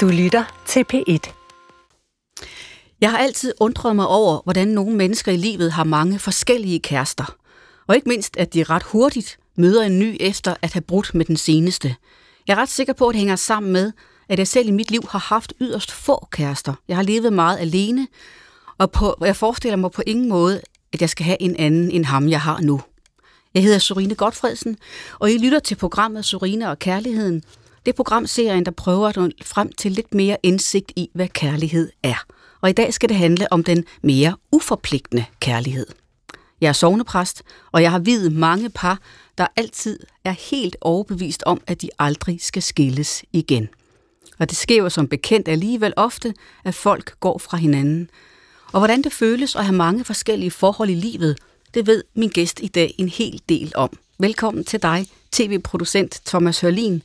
Du lytter til P1. Jeg har altid undret mig over, hvordan nogle mennesker i livet har mange forskellige kærester. Og ikke mindst, at de ret hurtigt møder en ny efter at have brudt med den seneste. Jeg er ret sikker på, at det hænger sammen med, at jeg selv i mit liv har haft yderst få kærester. Jeg har levet meget alene, og på, jeg forestiller mig på ingen måde, at jeg skal have en anden end ham, jeg har nu. Jeg hedder Sorine Godfredsen, og I lytter til programmet Sorine og Kærligheden. Det er programserien, der prøver at nå frem til lidt mere indsigt i, hvad kærlighed er. Og i dag skal det handle om den mere uforpligtende kærlighed. Jeg er sovnepræst, og jeg har videt mange par, der altid er helt overbevist om, at de aldrig skal skilles igen. Og det sker jo som bekendt alligevel ofte, at folk går fra hinanden. Og hvordan det føles at have mange forskellige forhold i livet, det ved min gæst i dag en hel del om. Velkommen til dig, tv-producent Thomas Hørlin.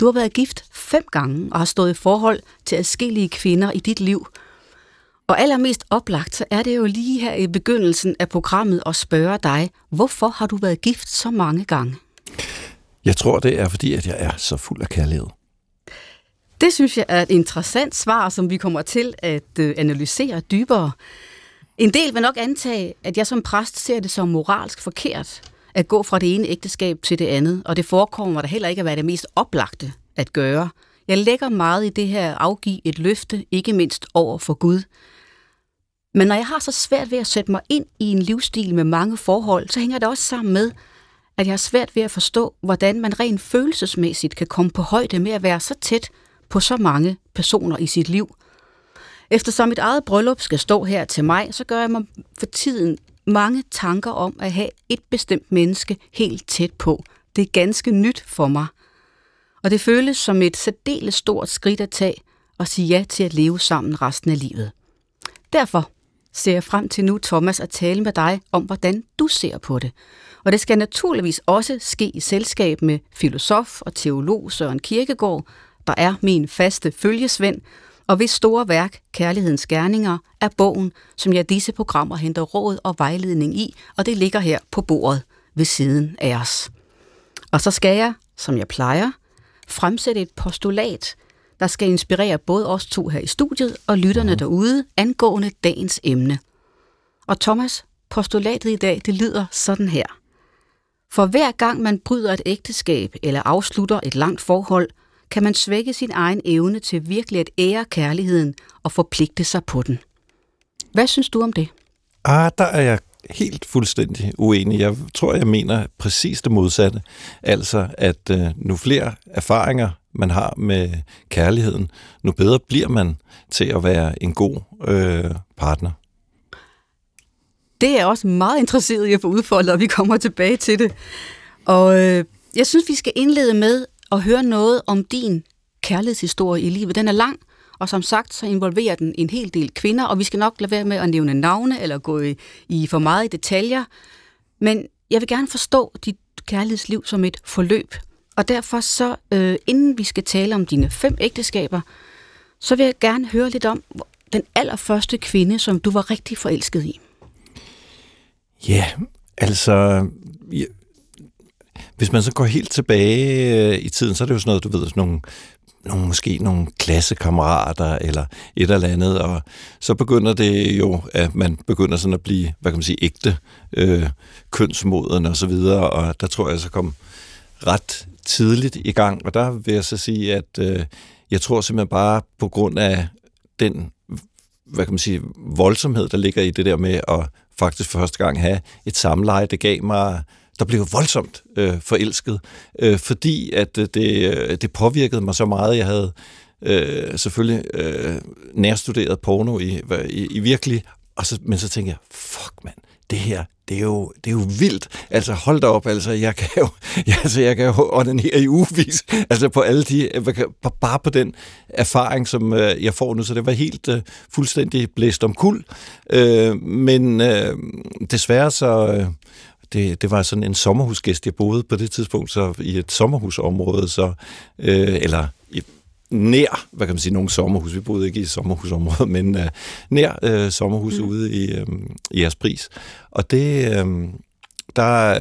Du har været gift fem gange og har stået i forhold til adskillige kvinder i dit liv. Og allermest oplagt, så er det jo lige her i begyndelsen af programmet at spørge dig, hvorfor har du været gift så mange gange? Jeg tror, det er fordi, at jeg er så fuld af kærlighed. Det synes jeg er et interessant svar, som vi kommer til at øh, analysere dybere. En del vil nok antage, at jeg som præst ser det som moralsk forkert at gå fra det ene ægteskab til det andet, og det forekommer mig da heller ikke at være det mest oplagte at gøre. Jeg lægger meget i det her at afgive et løfte, ikke mindst over for Gud. Men når jeg har så svært ved at sætte mig ind i en livsstil med mange forhold, så hænger det også sammen med, at jeg har svært ved at forstå, hvordan man rent følelsesmæssigt kan komme på højde med at være så tæt på så mange personer i sit liv. Eftersom mit eget bryllup skal stå her til mig, så gør jeg mig for tiden mange tanker om at have et bestemt menneske helt tæt på. Det er ganske nyt for mig. Og det føles som et særdeles stort skridt at tage og sige ja til at leve sammen resten af livet. Derfor ser jeg frem til nu, Thomas, at tale med dig om, hvordan du ser på det. Og det skal naturligvis også ske i selskab med filosof og teolog Søren Kirkegaard, der er min faste følgesvend, og hvis store værk, Kærlighedens Gerninger, er bogen, som jeg disse programmer henter råd og vejledning i, og det ligger her på bordet ved siden af os. Og så skal jeg, som jeg plejer, fremsætte et postulat, der skal inspirere både os to her i studiet og lytterne mm. derude angående dagens emne. Og Thomas, postulatet i dag, det lyder sådan her. For hver gang man bryder et ægteskab eller afslutter et langt forhold, kan man svække sin egen evne til virkelig at ære kærligheden og forpligte sig på den. Hvad synes du om det? Ah, der er jeg helt fuldstændig uenig. Jeg tror, jeg mener præcis det modsatte. Altså, at øh, nu flere erfaringer man har med kærligheden, nu bedre bliver man til at være en god øh, partner. Det er jeg også meget interesseret i at få udfoldet, og vi kommer tilbage til det. Og øh, jeg synes, vi skal indlede med at høre noget om din kærlighedshistorie i livet. Den er lang, og som sagt, så involverer den en hel del kvinder, og vi skal nok lade være med at nævne navne eller gå i, i for meget i detaljer. Men jeg vil gerne forstå dit kærlighedsliv som et forløb. Og derfor så, øh, inden vi skal tale om dine fem ægteskaber, så vil jeg gerne høre lidt om den allerførste kvinde, som du var rigtig forelsket i. Ja, altså, hvis man så går helt tilbage øh, i tiden, så er det jo sådan noget, du ved, sådan nogle, nogle måske nogle klassekammerater eller et eller andet, og så begynder det jo, at man begynder sådan at blive, hvad kan man sige, ægte øh, kønsmoden og så videre, og der tror jeg så kom ret tidligt i gang, og der vil jeg så sige, at øh, jeg tror simpelthen bare på grund af den hvad kan man sige, voldsomhed, der ligger i det der med at faktisk for første gang have et samleje, det gav mig der blev voldsomt øh, forelsket, øh, fordi at øh, det, øh, det påvirkede mig så meget. Jeg havde øh, selvfølgelig øh, nærstuderet porno i, i, i virkelig, og så, men så tænkte jeg, fuck mand, det her, det er jo, det er jo vildt. Altså hold da op, altså jeg kan jo, altså, jeg kan jo her i ugevis, altså på alle de, øh, bare på den erfaring, som øh, jeg får nu, så det var helt øh, fuldstændig blæst om kul. Øh, men øh, desværre så, øh, det, det var sådan en sommerhusgæst, jeg boede på det tidspunkt så i et sommerhusområde, så, øh, eller i, nær, hvad kan man sige, nogle sommerhus. Vi boede ikke i sommerhusområdet, men øh, nær øh, sommerhus mm. ude i, øh, i pris. Og det, øh, der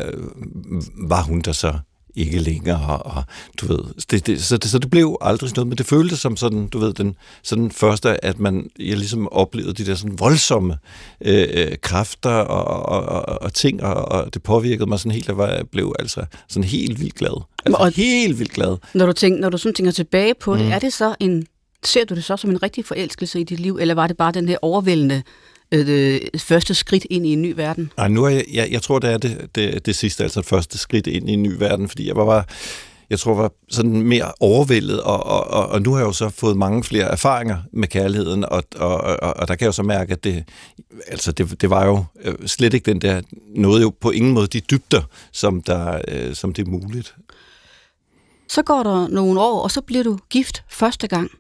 var hun der så ikke længere, og du ved, det, det, så, det, så det blev aldrig sådan noget, men det føltes som sådan, du ved, den sådan første, at man, jeg ligesom oplevede de der sådan voldsomme øh, øh kræfter og, og, og, og ting, og, og det påvirkede mig sådan helt, at jeg blev altså sådan helt vildt glad. Altså og helt vildt glad. Når du, tænker, når du sådan tænker tilbage på det, mm. er det så en, ser du det så som en rigtig forelskelse i dit liv, eller var det bare den her overvældende øh, første skridt ind i en ny verden? Nej, nu er jeg, jeg, jeg tror, det er det, det, det sidste, altså det første skridt ind i en ny verden, fordi jeg var bare, jeg tror, var sådan mere overvældet, og, og, og, og nu har jeg jo så fået mange flere erfaringer med kærligheden, og, og, og, og der kan jeg jo så mærke, at det, altså det, det var jo øh, slet ikke den der, noget jo på ingen måde de dybder, som, der, øh, som det er muligt. Så går der nogle år, og så bliver du gift første gang.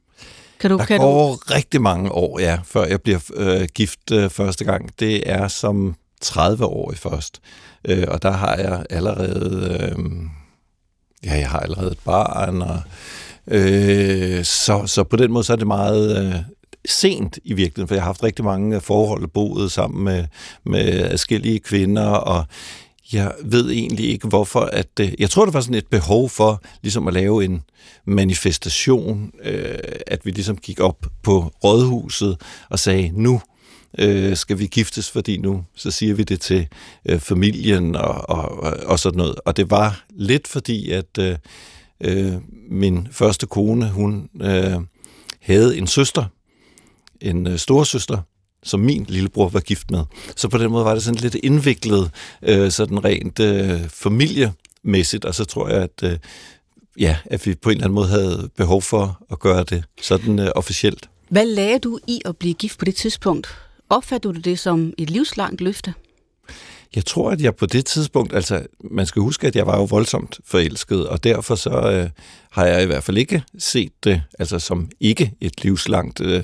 Kan du, der kan går du... rigtig mange år, ja, før jeg bliver øh, gift øh, første gang. Det er som 30 år i først. Øh, og der har jeg allerede... Øh, ja, jeg har allerede et barn, og øh, så, så på den måde så er det meget øh, sent i virkeligheden, for jeg har haft rigtig mange forhold boet sammen med, med adskillige kvinder, og jeg ved egentlig ikke, hvorfor at... Øh, jeg tror, der var sådan et behov for ligesom at lave en manifestation, øh, at vi ligesom gik op på rådhuset og sagde, nu øh, skal vi giftes, fordi nu så siger vi det til øh, familien og, og, og sådan noget. Og det var lidt fordi, at øh, øh, min første kone, hun øh, havde en søster, en øh, storsøster, som min lillebror var gift med. Så på den måde var det sådan lidt indviklet, øh, sådan rent øh, familiemæssigt, og så tror jeg, at, øh, ja, at vi på en eller anden måde havde behov for at gøre det sådan øh, officielt. Hvad lagde du i at blive gift på det tidspunkt? Opfattede du det som et livslangt løfte? Jeg tror, at jeg på det tidspunkt, altså man skal huske, at jeg var jo voldsomt forelsket, og derfor så øh, har jeg i hvert fald ikke set det altså som ikke et livslangt øh,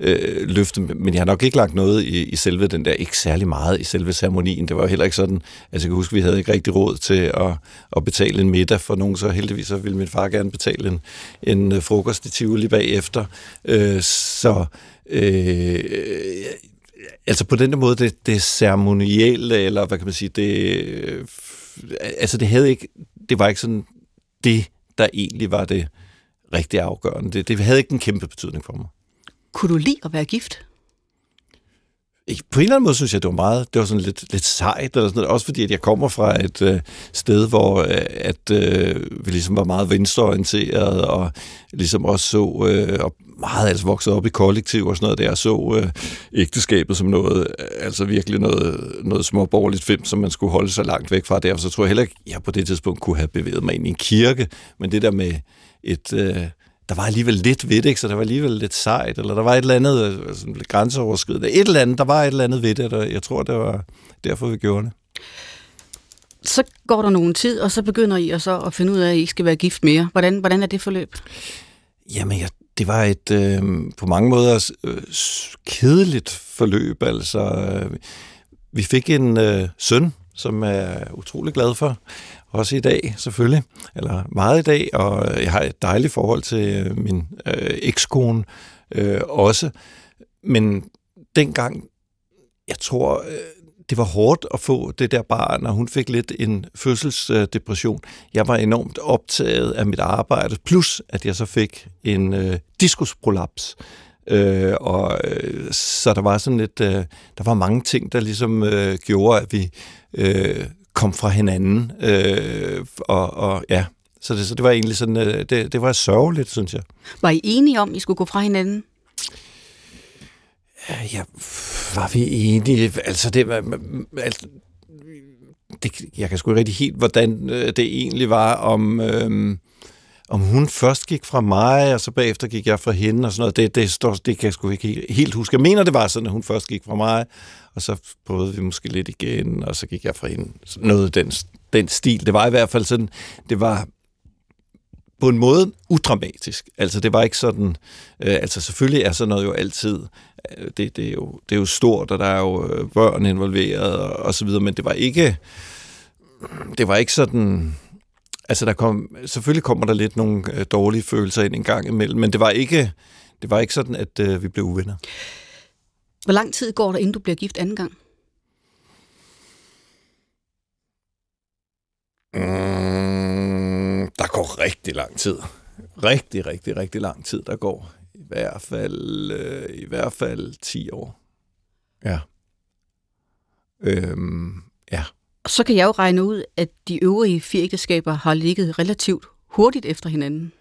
øh, løfte, men jeg har nok ikke lagt noget i, i selve den der, ikke særlig meget i selve ceremonien. Det var jo heller ikke sådan, altså jeg kan huske, at vi havde ikke rigtig råd til at, at betale en middag for nogen, så heldigvis så ville min far gerne betale en, en øh, frokost i Tivoli bagefter. Øh, så øh, altså på den der måde, det, det ceremonielle, eller hvad kan man sige, det, øh, altså det havde ikke, det var ikke sådan det, der egentlig var det rigtig afgørende. Det, det havde ikke en kæmpe betydning for mig. Kunne du lide at være gift? På en eller anden måde synes jeg, det var meget, det var sådan lidt, lidt sejt, eller sådan noget. også fordi at jeg kommer fra et øh, sted, hvor øh, at, øh, vi ligesom var meget venstreorienteret, og ligesom også så, øh, og meget altså vokset op i kollektiv og sådan noget der, og så øh, ægteskabet som noget, øh, altså virkelig noget, noget småborgerligt film, som man skulle holde sig langt væk fra. Derfor så tror jeg heller ikke, jeg på det tidspunkt kunne have bevæget mig ind i en kirke, men det der med et... Øh, der var alligevel lidt ved det, ikke? så der var alligevel lidt sejt, eller der var et eller andet øh, sådan lidt grænseoverskridende. Et eller andet, der var et eller andet ved det, og jeg tror, det var derfor, vi gjorde det. Så går der nogen tid, og så begynder I så at finde ud af, at I ikke skal være gift mere. Hvordan, hvordan er det forløb? Jamen, jeg, det var et øh, på mange måder øh, kedeligt forløb. Altså, øh, vi fik en øh, søn, som jeg er utrolig glad for, også i dag selvfølgelig, eller meget i dag, og jeg har et dejligt forhold til øh, min øh, ekskone øh, også. Men dengang, jeg tror, øh, det var hårdt at få det der barn, og hun fik lidt en fødselsdepression. Jeg var enormt optaget af mit arbejde, plus at jeg så fik en øh, diskusprolaps. Øh, og øh, så der var sådan lidt, øh, der var mange ting, der ligesom øh, gjorde, at vi øh, kom fra hinanden. Øh, og, og ja, så det, så det var egentlig sådan, øh, det, det var sørgeligt, synes jeg. Var I enige om, I skulle gå fra hinanden? Ja, var vi enige? Altså, det var... Altså, det, jeg kan sgu ikke rigtig helt, hvordan øh, det egentlig var, om, øhm, om hun først gik fra mig, og så bagefter gik jeg fra hende, og sådan noget. Det, det, står, det kan jeg sgu ikke helt, helt huske. Jeg mener, det var sådan, at hun først gik fra mig, og så prøvede vi måske lidt igen, og så gik jeg fra hende. Noget den, den stil. Det var i hvert fald sådan, det var på en måde udramatisk. Altså det var ikke sådan, øh, altså selvfølgelig er sådan noget jo altid, øh, det, det, er jo, det er jo stort, og der er jo øh, børn involveret og, og så videre, men det var ikke, det var ikke sådan, altså der kom, selvfølgelig kommer der lidt nogle øh, dårlige følelser ind en gang imellem, men det var ikke, det var ikke sådan, at øh, vi blev uvenner. Hvor lang tid går der, inden du bliver gift anden gang? Mm rigtig lang tid. Rigtig, rigtig, rigtig lang tid, der går. I hvert fald, øh, i hvert fald 10 år. Ja. Øhm, ja. Så kan jeg jo regne ud, at de øvrige fire ægteskaber har ligget relativt hurtigt efter hinanden.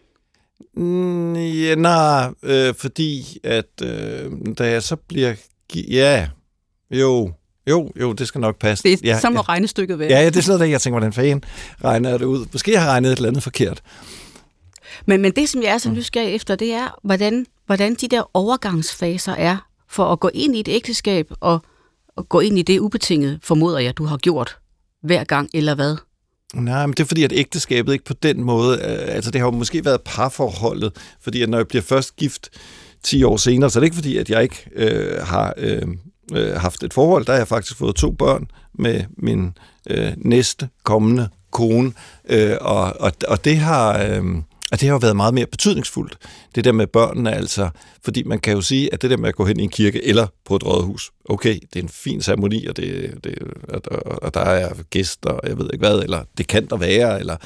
Mm, ja, nej, øh, fordi at øh, da jeg så bliver... Ja, jo, jo, jo, det skal nok passe. Det er, ja, så må ja. regnestykket være. Ja, ja, det er sådan noget, jeg tænker, hvordan fanden regner jeg det ud? Måske har jeg regnet et eller andet forkert. Men, men det, som jeg er så nysgerrig efter, det er, hvordan, hvordan de der overgangsfaser er for at gå ind i et ægteskab og, og gå ind i det ubetinget, formoder jeg, du har gjort hver gang, eller hvad? Nej, men det er fordi, at ægteskabet ikke på den måde, øh, altså det har jo måske været parforholdet, fordi at når jeg bliver først gift 10 år senere, så er det ikke fordi, at jeg ikke øh, har øh, øh, haft et forhold, der har jeg faktisk fået to børn med min øh, næste kommende kone, øh, og, og, og det har... Øh, og det har jo været meget mere betydningsfuldt, det der med børnene altså. Fordi man kan jo sige, at det der med at gå hen i en kirke eller på et rådhus, okay, det er en fin ceremoni, og, det, det, og, og der er gæster, og jeg ved ikke hvad, eller det kan der være, eller...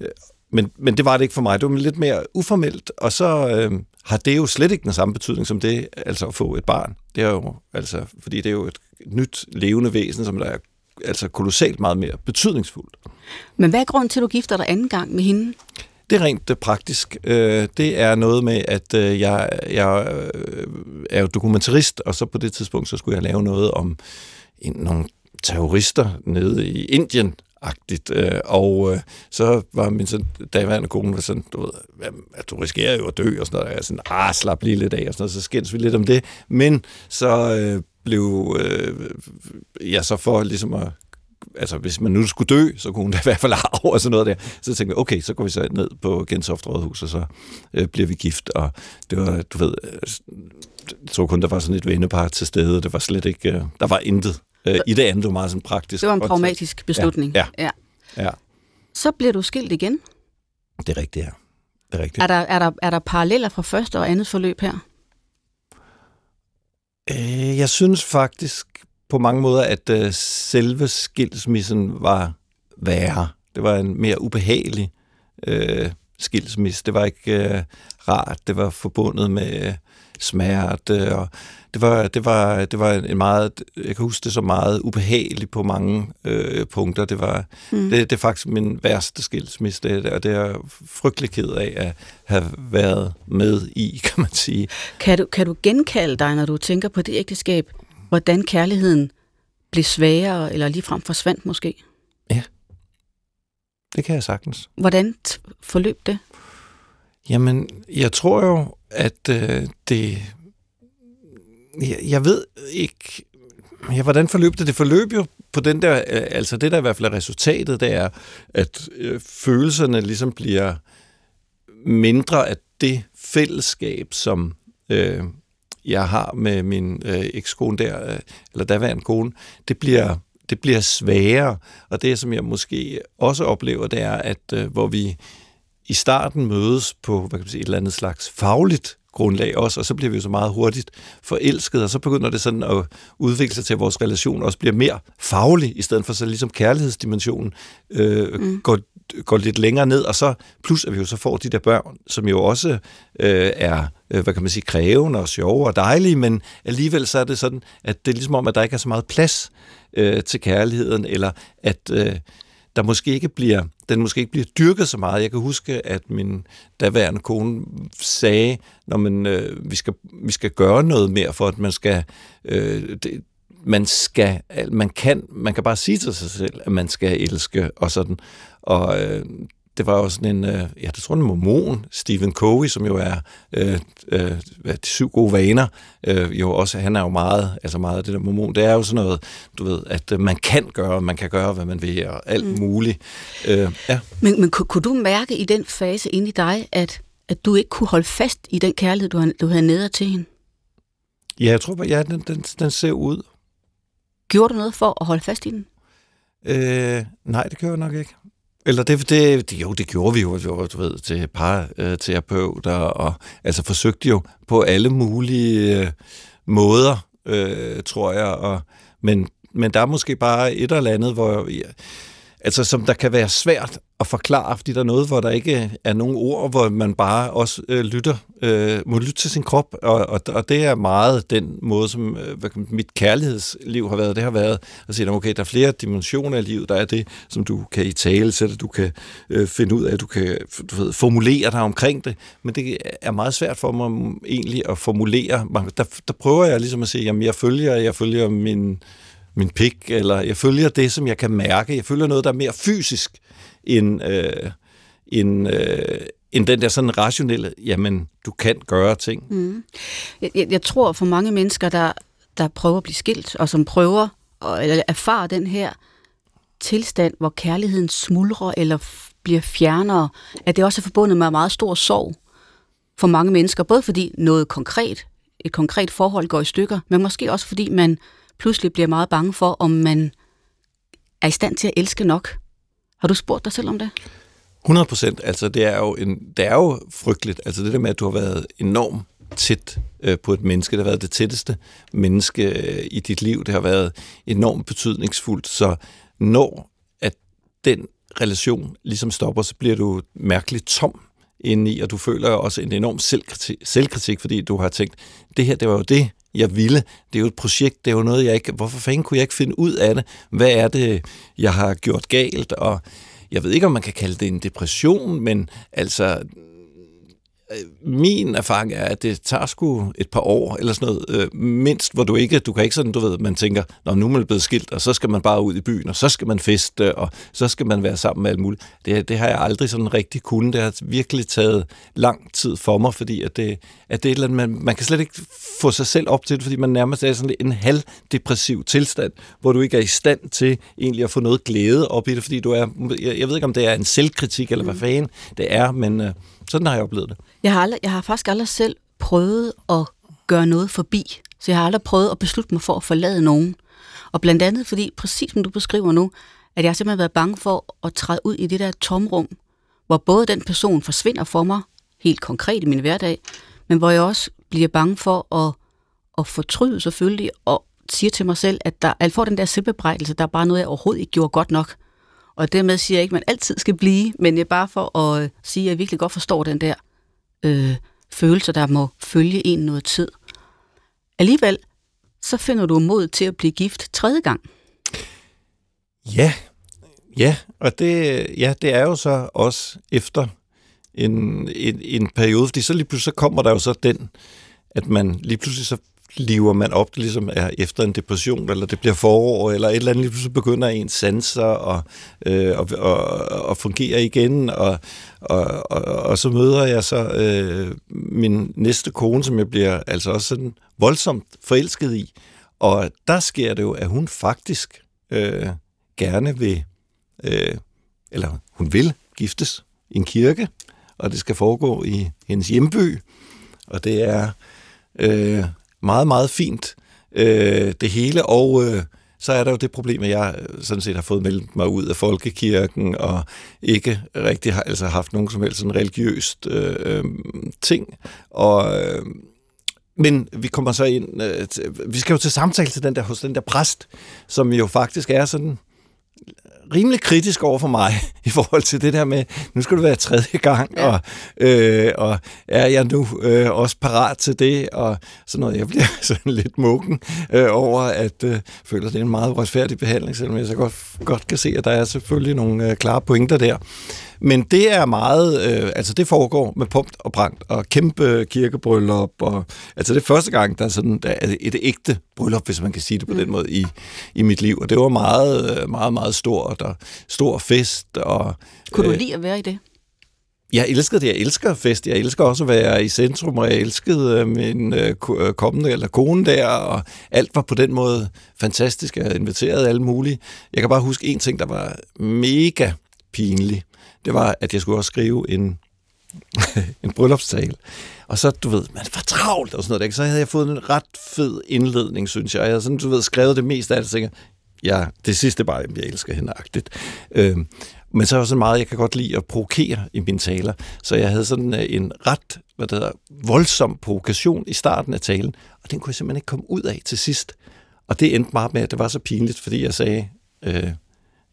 Øh, men, men det var det ikke for mig. Det var lidt mere uformelt, og så øh, har det jo slet ikke den samme betydning som det, altså at få et barn. Det er jo, altså, fordi det er jo et nyt levende væsen, som der er altså kolossalt meget mere betydningsfuldt. Men hvad er grunden til, at du gifter dig anden gang med hende? Det er rent øh, praktisk. Øh, det er noget med, at øh, jeg, jeg er jo dokumentarist, og så på det tidspunkt, så skulle jeg lave noget om en, nogle terrorister nede i Indien, agtigt. Og øh, så var min sådan, daværende kone var sådan, du ved, at du risikerer jo at dø, og sådan noget. Jeg sådan, ah, slap lige lidt af, og sådan noget. Så skændes vi lidt om det. Men så øh, blev øh, jeg så for ligesom at altså hvis man nu skulle dø, så kunne hun da i hvert fald arve og sådan noget der. Så tænkte jeg, okay, så går vi så ned på Gensoft Rådhus, og så øh, bliver vi gift. Og det var, du ved, øh, jeg tror kun, der var sådan et vennepar til stede. Det var slet ikke, øh, der var intet. Øh, I det andet var meget sådan praktisk. Det var en pragmatisk beslutning. Ja, ja. ja. ja. Så bliver du skilt igen. Det er rigtigt, ja. Det er rigtigt. Er der, er der, er der paralleller fra første og andet forløb her? Øh, jeg synes faktisk på mange måder, at øh, selve skilsmissen var værre. Det var en mere ubehagelig øh, skilsmisse. Det var ikke øh, rart. Det var forbundet med smerte, og det var, det var, det var en meget, jeg kan huske det så meget ubehageligt på mange øh, punkter. Det var, mm. det, det er faktisk min værste skilsmisse, det, og det er jeg frygtelig ked af at have været med i, kan man sige. Kan du, kan du genkalde dig, når du tænker på det ægteskab, hvordan kærligheden blev sværere, eller ligefrem forsvandt måske? Ja, det kan jeg sagtens. Hvordan forløb det? Jamen, jeg tror jo, at øh, det... Jeg, jeg ved ikke... Ja, hvordan forløb det? Det forløb jo på den der... Øh, altså, det der i hvert fald er resultatet, det er, at øh, følelserne ligesom bliver mindre af det fællesskab, som øh, jeg har med min øh, ekskone der, øh, eller daværende kone, det bliver, det bliver sværere. Og det, som jeg måske også oplever, det er, at øh, hvor vi i starten mødes på hvad kan man sige, et eller andet slags fagligt grundlag også, og så bliver vi jo så meget hurtigt forelsket, og så begynder det sådan at udvikle sig til, at vores relation også bliver mere faglig, i stedet for så ligesom kærlighedsdimensionen øh, mm. går, går lidt længere ned, og så plus at vi jo så får de der børn, som jo også øh, er, øh, hvad kan man sige, krævende og sjove og dejlige, men alligevel så er det sådan, at det er ligesom om, at der ikke er så meget plads øh, til kærligheden, eller at øh, der måske ikke bliver, den måske ikke bliver dyrket så meget. Jeg kan huske, at min daværende kone sagde, når man, øh, vi, skal, vi skal gøre noget mere for, at man skal, øh, det, man skal, man kan, man kan bare sige til sig selv, at man skal elske og sådan. Og øh, det var jo sådan en, øh, ja, det tror en mormon, Stephen Covey, som jo er øh, øh, de syv gode vaner, øh, jo også, han er jo meget, altså meget af det der mormon, det er jo sådan noget, du ved, at øh, man kan gøre, man kan gøre, hvad man vil, og alt mm. muligt. Øh, ja. Men, men kunne, du mærke i den fase inde i dig, at, at du ikke kunne holde fast i den kærlighed, du, du havde nede til hende? Ja, jeg tror, ja, den, den, den ser ud. Gjorde du noget for at holde fast i den? Øh, nej, det gjorde jeg nok ikke. Eller det, det, jo, det gjorde vi jo, du ved, til parterapeuter, øh, og altså forsøgte jo på alle mulige øh, måder, øh, tror jeg. Og, men, men der er måske bare et eller andet, hvor jeg, altså som der kan være svært at forklare, fordi der er noget, hvor der ikke er nogen ord, hvor man bare også øh, lytter, øh, må lytte til sin krop, og, og, og det er meget den måde, som øh, hvad, mit kærlighedsliv har været. Det har været at sige, okay, der er flere dimensioner i livet, der er det, som du kan i tale sætte, du kan øh, finde ud af, du kan du ved, formulere dig omkring det, men det er meget svært for mig mm, egentlig at formulere. Der, der prøver jeg ligesom at sige, jamen jeg følger, jeg følger min min pik, eller jeg følger det, som jeg kan mærke. Jeg følger noget, der er mere fysisk end, øh, end, øh, end den der sådan rationelle, jamen, du kan gøre ting. Mm. Jeg, jeg tror for mange mennesker, der, der prøver at blive skilt, og som prøver at erfare den her tilstand, hvor kærligheden smuldrer eller bliver fjernere, at det også er forbundet med meget stor sorg for mange mennesker, både fordi noget konkret, et konkret forhold går i stykker, men måske også fordi man pludselig bliver meget bange for, om man er i stand til at elske nok. Har du spurgt dig selv om det? 100 procent. Altså, det er, jo en, det er jo frygteligt. Altså, det der med, at du har været enormt tæt øh, på et menneske. Det har været det tætteste menneske øh, i dit liv. Det har været enormt betydningsfuldt. Så når at den relation ligesom stopper, så bliver du mærkeligt tom indeni, og du føler også en enorm selvkritik, selvkritik, fordi du har tænkt, det her, det var jo det, jeg ville. Det er jo et projekt, det er jo noget, jeg ikke... Hvorfor fanden kunne jeg ikke finde ud af det? Hvad er det, jeg har gjort galt? Og jeg ved ikke, om man kan kalde det en depression, men altså min erfaring er, at det tager sgu et par år eller sådan noget, øh, mindst, hvor du ikke, du kan ikke sådan, du ved, man tænker, når nu er man blevet skilt, og så skal man bare ud i byen, og så skal man feste, og så skal man være sammen med alt muligt. Det, det har jeg aldrig sådan rigtig kunnet. Det har virkelig taget lang tid for mig, fordi at det, at det er et eller andet, man, man kan slet ikke få sig selv op til det, fordi man nærmest er sådan en halvdepressiv tilstand, hvor du ikke er i stand til egentlig at få noget glæde op i det, fordi du er, jeg, jeg ved ikke, om det er en selvkritik, eller hvad mm. fanden det er, men øh, sådan har jeg oplevet det. Jeg har, aldrig, jeg har faktisk aldrig selv prøvet at gøre noget forbi. Så jeg har aldrig prøvet at beslutte mig for at forlade nogen. Og blandt andet fordi, præcis som du beskriver nu, at jeg har simpelthen været bange for at træde ud i det der tomrum, hvor både den person forsvinder for mig, helt konkret i min hverdag, men hvor jeg også bliver bange for at, at fortryde selvfølgelig, og siger til mig selv, at der, jeg får den der selvbebrejdelse, der er bare noget, jeg overhovedet ikke gjorde godt nok. Og dermed siger jeg ikke, at man altid skal blive, men jeg bare for at øh, sige, at jeg virkelig godt forstår den der øh, følelse, der må følge en noget tid. Alligevel, så finder du mod til at blive gift tredje gang. Ja, ja, og det, ja, det er jo så også efter en, en, en periode, fordi så lige pludselig så kommer der jo så den, at man lige pludselig så liver man op, det ligesom er efter en depression, eller det bliver forår, eller et eller andet, så begynder ens sanser og, øh, og, og, og fungere igen, og, og, og, og så møder jeg så øh, min næste kone, som jeg bliver altså også sådan voldsomt forelsket i, og der sker det jo, at hun faktisk øh, gerne vil, øh, eller hun vil giftes i en kirke, og det skal foregå i hendes hjemby, og det er øh, meget, meget fint, øh, det hele, og øh, så er der jo det problem, at jeg øh, sådan set har fået meldt mig ud af folkekirken, og ikke rigtig har altså haft nogen som helst sådan religiøst øh, øh, ting, og... Øh, men vi kommer så ind, øh, vi skal jo til samtale til den der, hos den der præst, som jo faktisk er sådan rimelig kritisk over for mig i forhold til det der med, nu skal du være tredje gang, ja. og, øh, og er jeg nu øh, også parat til det, og sådan noget. Jeg bliver sådan lidt mukken øh, over, at øh, føler, det er en meget uretfærdig behandling, selvom jeg så godt, godt kan se, at der er selvfølgelig nogle øh, klare pointer der. Men det er meget, øh, altså det foregår med punkt og pragt, og kæmpe kirkebryllup, og altså det er første gang, der er sådan der er et ægte bryllup, hvis man kan sige det på mm. den måde, i, i mit liv. Og det var meget, øh, meget, meget stort, og stor fest. Og, Kunne du øh, lide at være i det? Jeg elskede det. Jeg elsker fest. Jeg elsker også at være i centrum, og jeg elskede øh, min øh, øh, kommende eller kone der, og alt var på den måde fantastisk. Jeg inviterede alle mulige. Jeg kan bare huske en ting, der var mega pinlig det var, at jeg skulle også skrive en, en bryllupstale. Og så, du ved, man var travlt og sådan noget. Ikke? Så havde jeg fået en ret fed indledning, synes jeg. Jeg havde sådan, du ved, skrevet det meste af det, tænker, ja, det sidste bare, jeg elsker hende agtigt. Øhm, men så var så meget, jeg kan godt lide at provokere i mine taler. Så jeg havde sådan øh, en ret hvad det hedder, voldsom provokation i starten af talen, og den kunne jeg simpelthen ikke komme ud af til sidst. Og det endte meget med, at det var så pinligt, fordi jeg sagde, øh,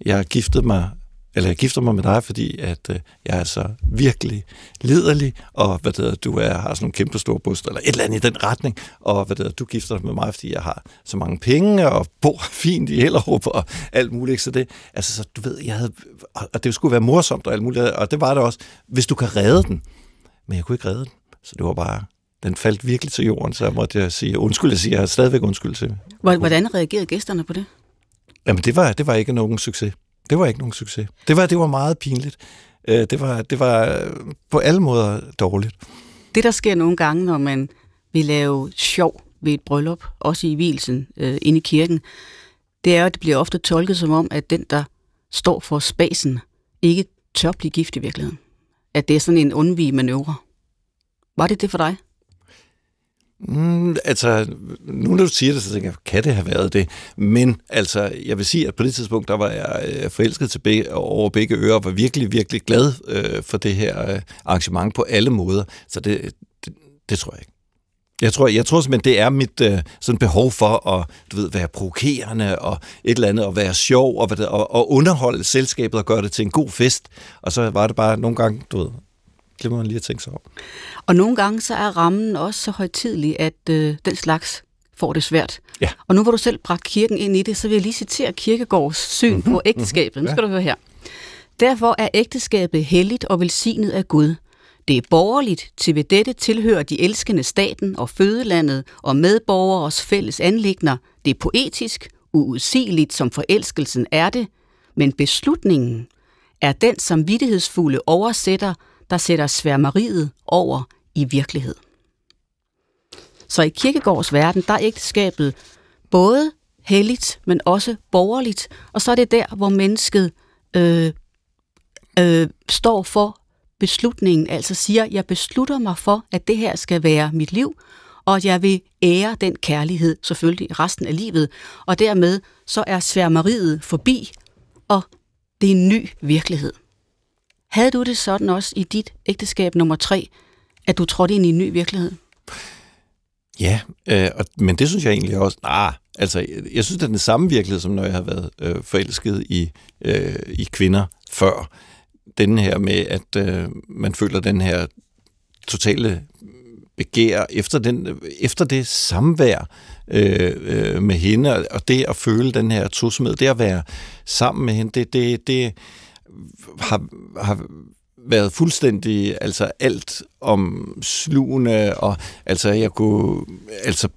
jeg giftede mig eller jeg gifter mig med dig, fordi at øh, jeg er så virkelig liderlig, og hvad det hedder, du er, har sådan en kæmpe stor bryst, eller et eller andet i den retning, og hvad det hedder, du gifter dig med mig, fordi jeg har så mange penge, og bor fint i Hellerup, og alt muligt. Så det, altså, så du ved, jeg havde, og det skulle være morsomt og alt muligt, og det var det også, hvis du kan redde den. Men jeg kunne ikke redde den, så det var bare, den faldt virkelig til jorden, så jeg måtte jeg sige, undskyld, jeg siger, jeg har stadigvæk undskyld til. Hvordan reagerede gæsterne på det? Jamen, det var, det var ikke nogen succes. Det var ikke nogen succes. Det var, det var meget pinligt. Øh, det var, det var øh, på alle måder dårligt. Det, der sker nogle gange, når man vil lave sjov ved et bryllup, også i hvilsen øh, inde i kirken, det er, at det bliver ofte tolket som om, at den, der står for spasen, ikke tør blive gift i virkeligheden. At det er sådan en undvig manøvre. Var det det for dig? Mm, altså, nu når du siger det, så tænker jeg, kan det have været det? Men altså, jeg vil sige, at på det tidspunkt, der var jeg øh, forelsket til begge, over begge ører, og var virkelig, virkelig glad øh, for det her øh, arrangement på alle måder. Så det, det, det tror jeg ikke. Jeg tror, jeg tror simpelthen, det er mit øh, sådan behov for at du ved, være provokerende og et eller andet, og være sjov og, og, og underholde selskabet og gøre det til en god fest. Og så var det bare nogle gange, du ved, glemmer man lige at tænke sig om. Og nogle gange så er rammen også så højtidlig, at øh, den slags får det svært. Ja. Og nu hvor du selv bragt kirken ind i det, så vil jeg lige citere Kirkegårds syn mm-hmm. på ægteskabet. Nu skal ja. du høre her. Derfor er ægteskabet helligt og velsignet af Gud. Det er borgerligt, til ved dette tilhører de elskende staten og fødelandet og medborgeres fælles anlægner. Det er poetisk, uudsigeligt som forelskelsen er det, men beslutningen er den samvittighedsfulde oversætter, der sætter sværmeriet over i virkelighed. Så i kirkegårds verden, der er ægteskabet både helligt, men også borgerligt, og så er det der, hvor mennesket øh, øh, står for beslutningen, altså siger, jeg beslutter mig for, at det her skal være mit liv, og at jeg vil ære den kærlighed selvfølgelig resten af livet, og dermed så er sværmeriet forbi, og det er en ny virkelighed. Havde du det sådan også i dit ægteskab nummer tre, at du trådte ind i en ny virkelighed? Ja, øh, og, men det synes jeg egentlig også, nah, altså jeg, jeg synes, det er den samme virkelighed, som når jeg har været øh, forelsket i, øh, i kvinder før. Den her med, at øh, man føler den her totale begær efter, den, efter det samvær øh, øh, med hende, og det at føle den her tosomhed, det at være sammen med hende, det, det, det, har, har været fuldstændig altså alt om slugende, og altså jeg kunne altså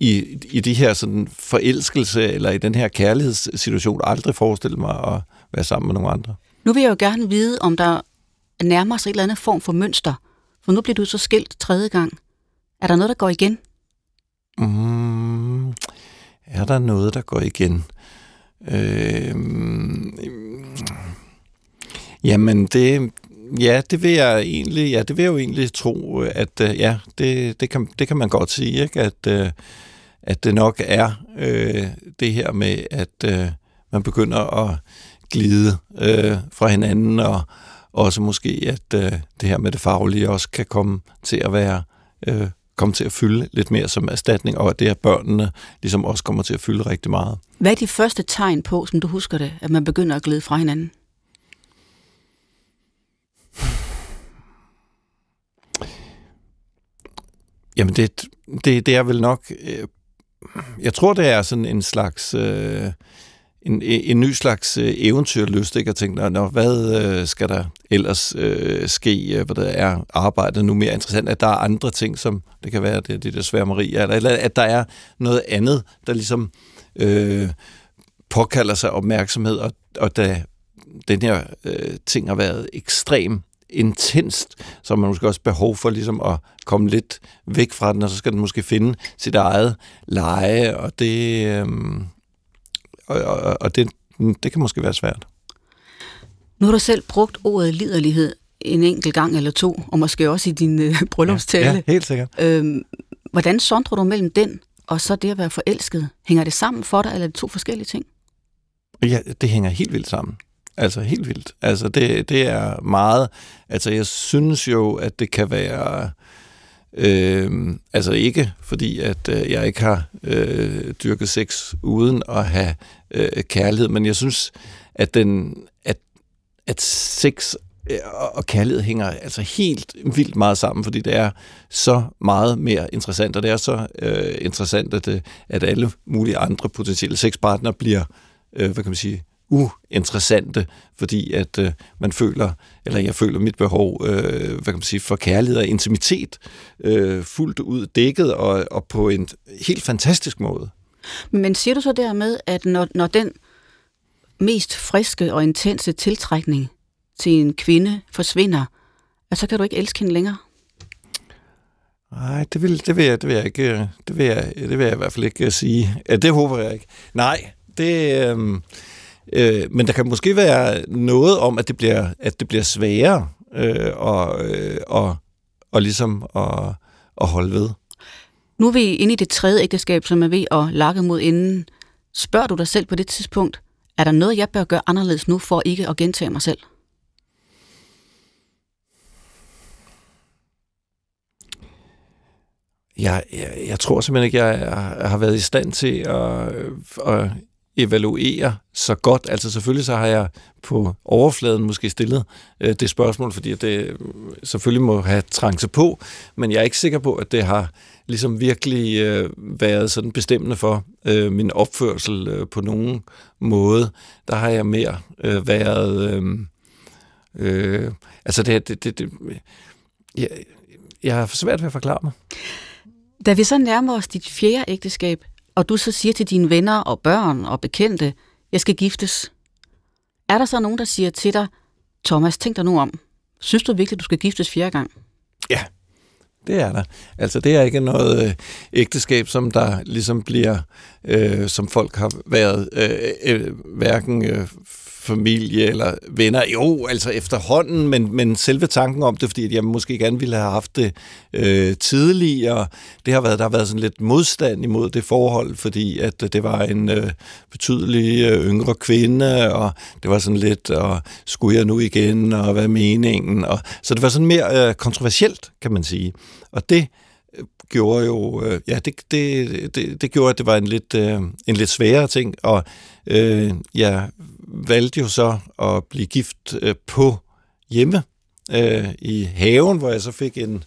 i, i de her sådan forelskelse eller i den her kærlighedssituation aldrig forestille mig at være sammen med nogle andre. Nu vil jeg jo gerne vide, om der nærmer sig et eller andet form for mønster. For nu bliver du så skilt tredje gang. Er der noget, der går igen? Mm, er der noget, der går igen? Øh, jamen, det, ja, det vil jeg egentlig, ja, det vil jeg jo egentlig tro, at øh, ja, det, det, kan, det kan man godt sige, ikke? At, øh, at det nok er øh, det her med, at øh, man begynder at glide øh, fra hinanden, og også måske, at øh, det her med det faglige også kan komme til at være øh, komme til at fylde lidt mere som erstatning, og at det her børnene ligesom også kommer til at fylde rigtig meget. Hvad er de første tegn på, som du husker det, at man begynder at glide fra hinanden? Jamen, det, det, det er vel nok... Øh, jeg tror, det er sådan en slags... Øh, en, en ny slags øh, eventyrlyst, ikke? Og tænke, nå, hvad øh, skal der ellers øh, ske, øh, hvad der er arbejdet nu mere interessant, at der er andre ting, som det kan være, det, det der sværmeri, eller, eller at der er noget andet, der ligesom øh, påkalder sig opmærksomhed, og, og da den her øh, ting har været ekstrem intenst, så man måske også behov for ligesom at komme lidt væk fra den, og så skal den måske finde sit eget leje, og det... Øh, og, og, og det, det kan måske være svært. Nu har du selv brugt ordet liderlighed en enkelt gang eller to, og måske også i din øh, bryllupstale. Ja, ja, helt sikkert. Øhm, hvordan sondrer du mellem den og så det at være forelsket? Hænger det sammen for dig, eller er det to forskellige ting? Ja, det hænger helt vildt sammen. Altså helt vildt. Altså det, det er meget... Altså jeg synes jo, at det kan være Øh, altså ikke fordi, at øh, jeg ikke har øh, dyrket sex uden at have øh, kærlighed, men jeg synes, at, den, at, at sex øh, og kærlighed hænger altså helt vildt meget sammen, fordi det er så meget mere interessant, og det er så øh, interessant, at, øh, at alle mulige andre potentielle sexpartnere bliver, øh, hvad kan man sige, uinteressante, fordi at øh, man føler, eller jeg føler mit behov, øh, hvad kan man sige, for kærlighed og intimitet øh, fuldt ud dækket og, og på en helt fantastisk måde. Men siger du så dermed, at når, når den mest friske og intense tiltrækning til en kvinde forsvinder, at så kan du ikke elske hende længere? Nej, det vil, det vil, jeg, det vil jeg ikke. Det vil jeg, det vil jeg i hvert fald ikke sige. Det håber jeg ikke. Nej, det, øh, Øh, men der kan måske være noget om, at det bliver, at det bliver sværere øh, og, øh, og, og ligesom at, at holde ved. Nu er vi inde i det tredje ægteskab, som er ved at lakke mod inden. Spørger du dig selv på det tidspunkt, er der noget, jeg bør gøre anderledes nu, for ikke at gentage mig selv? Jeg, jeg, jeg tror simpelthen ikke, jeg har været i stand til at, at evaluere så godt. Altså selvfølgelig så har jeg på overfladen måske stillet øh, det spørgsmål, fordi det øh, selvfølgelig må have trængt sig på, men jeg er ikke sikker på, at det har ligesom virkelig øh, været sådan bestemmende for øh, min opførsel øh, på nogen måde. Der har jeg mere øh, været... Øh, øh, altså det, det, det, det jeg, jeg har svært ved at forklare mig. Da vi så nærmer os dit fjerde ægteskab, og du så siger til dine venner og børn og bekendte, jeg skal giftes, er der så nogen, der siger til dig, Thomas, tænk dig nu om. Synes du virkelig, du skal giftes fjerde gang? Ja, det er der. Altså det er ikke noget øh, ægteskab, som der ligesom bliver, øh, som folk har været øh, øh, hverken øh, familie eller venner. Jo, altså efterhånden, men, men selve tanken om det, fordi jeg måske gerne ville have haft det øh, tidligere, det har været, der har været sådan lidt modstand imod det forhold, fordi at det var en øh, betydelig øh, yngre kvinde, og det var sådan lidt, og skulle jeg nu igen, og hvad er meningen? Og, så det var sådan mere øh, kontroversielt, kan man sige. Og det gjorde jo, øh, ja, det, det, det, det gjorde, at det var en lidt, øh, en lidt sværere ting, og øh, jeg valgte jo så at blive gift øh, på hjemme øh, i haven, hvor jeg så fik en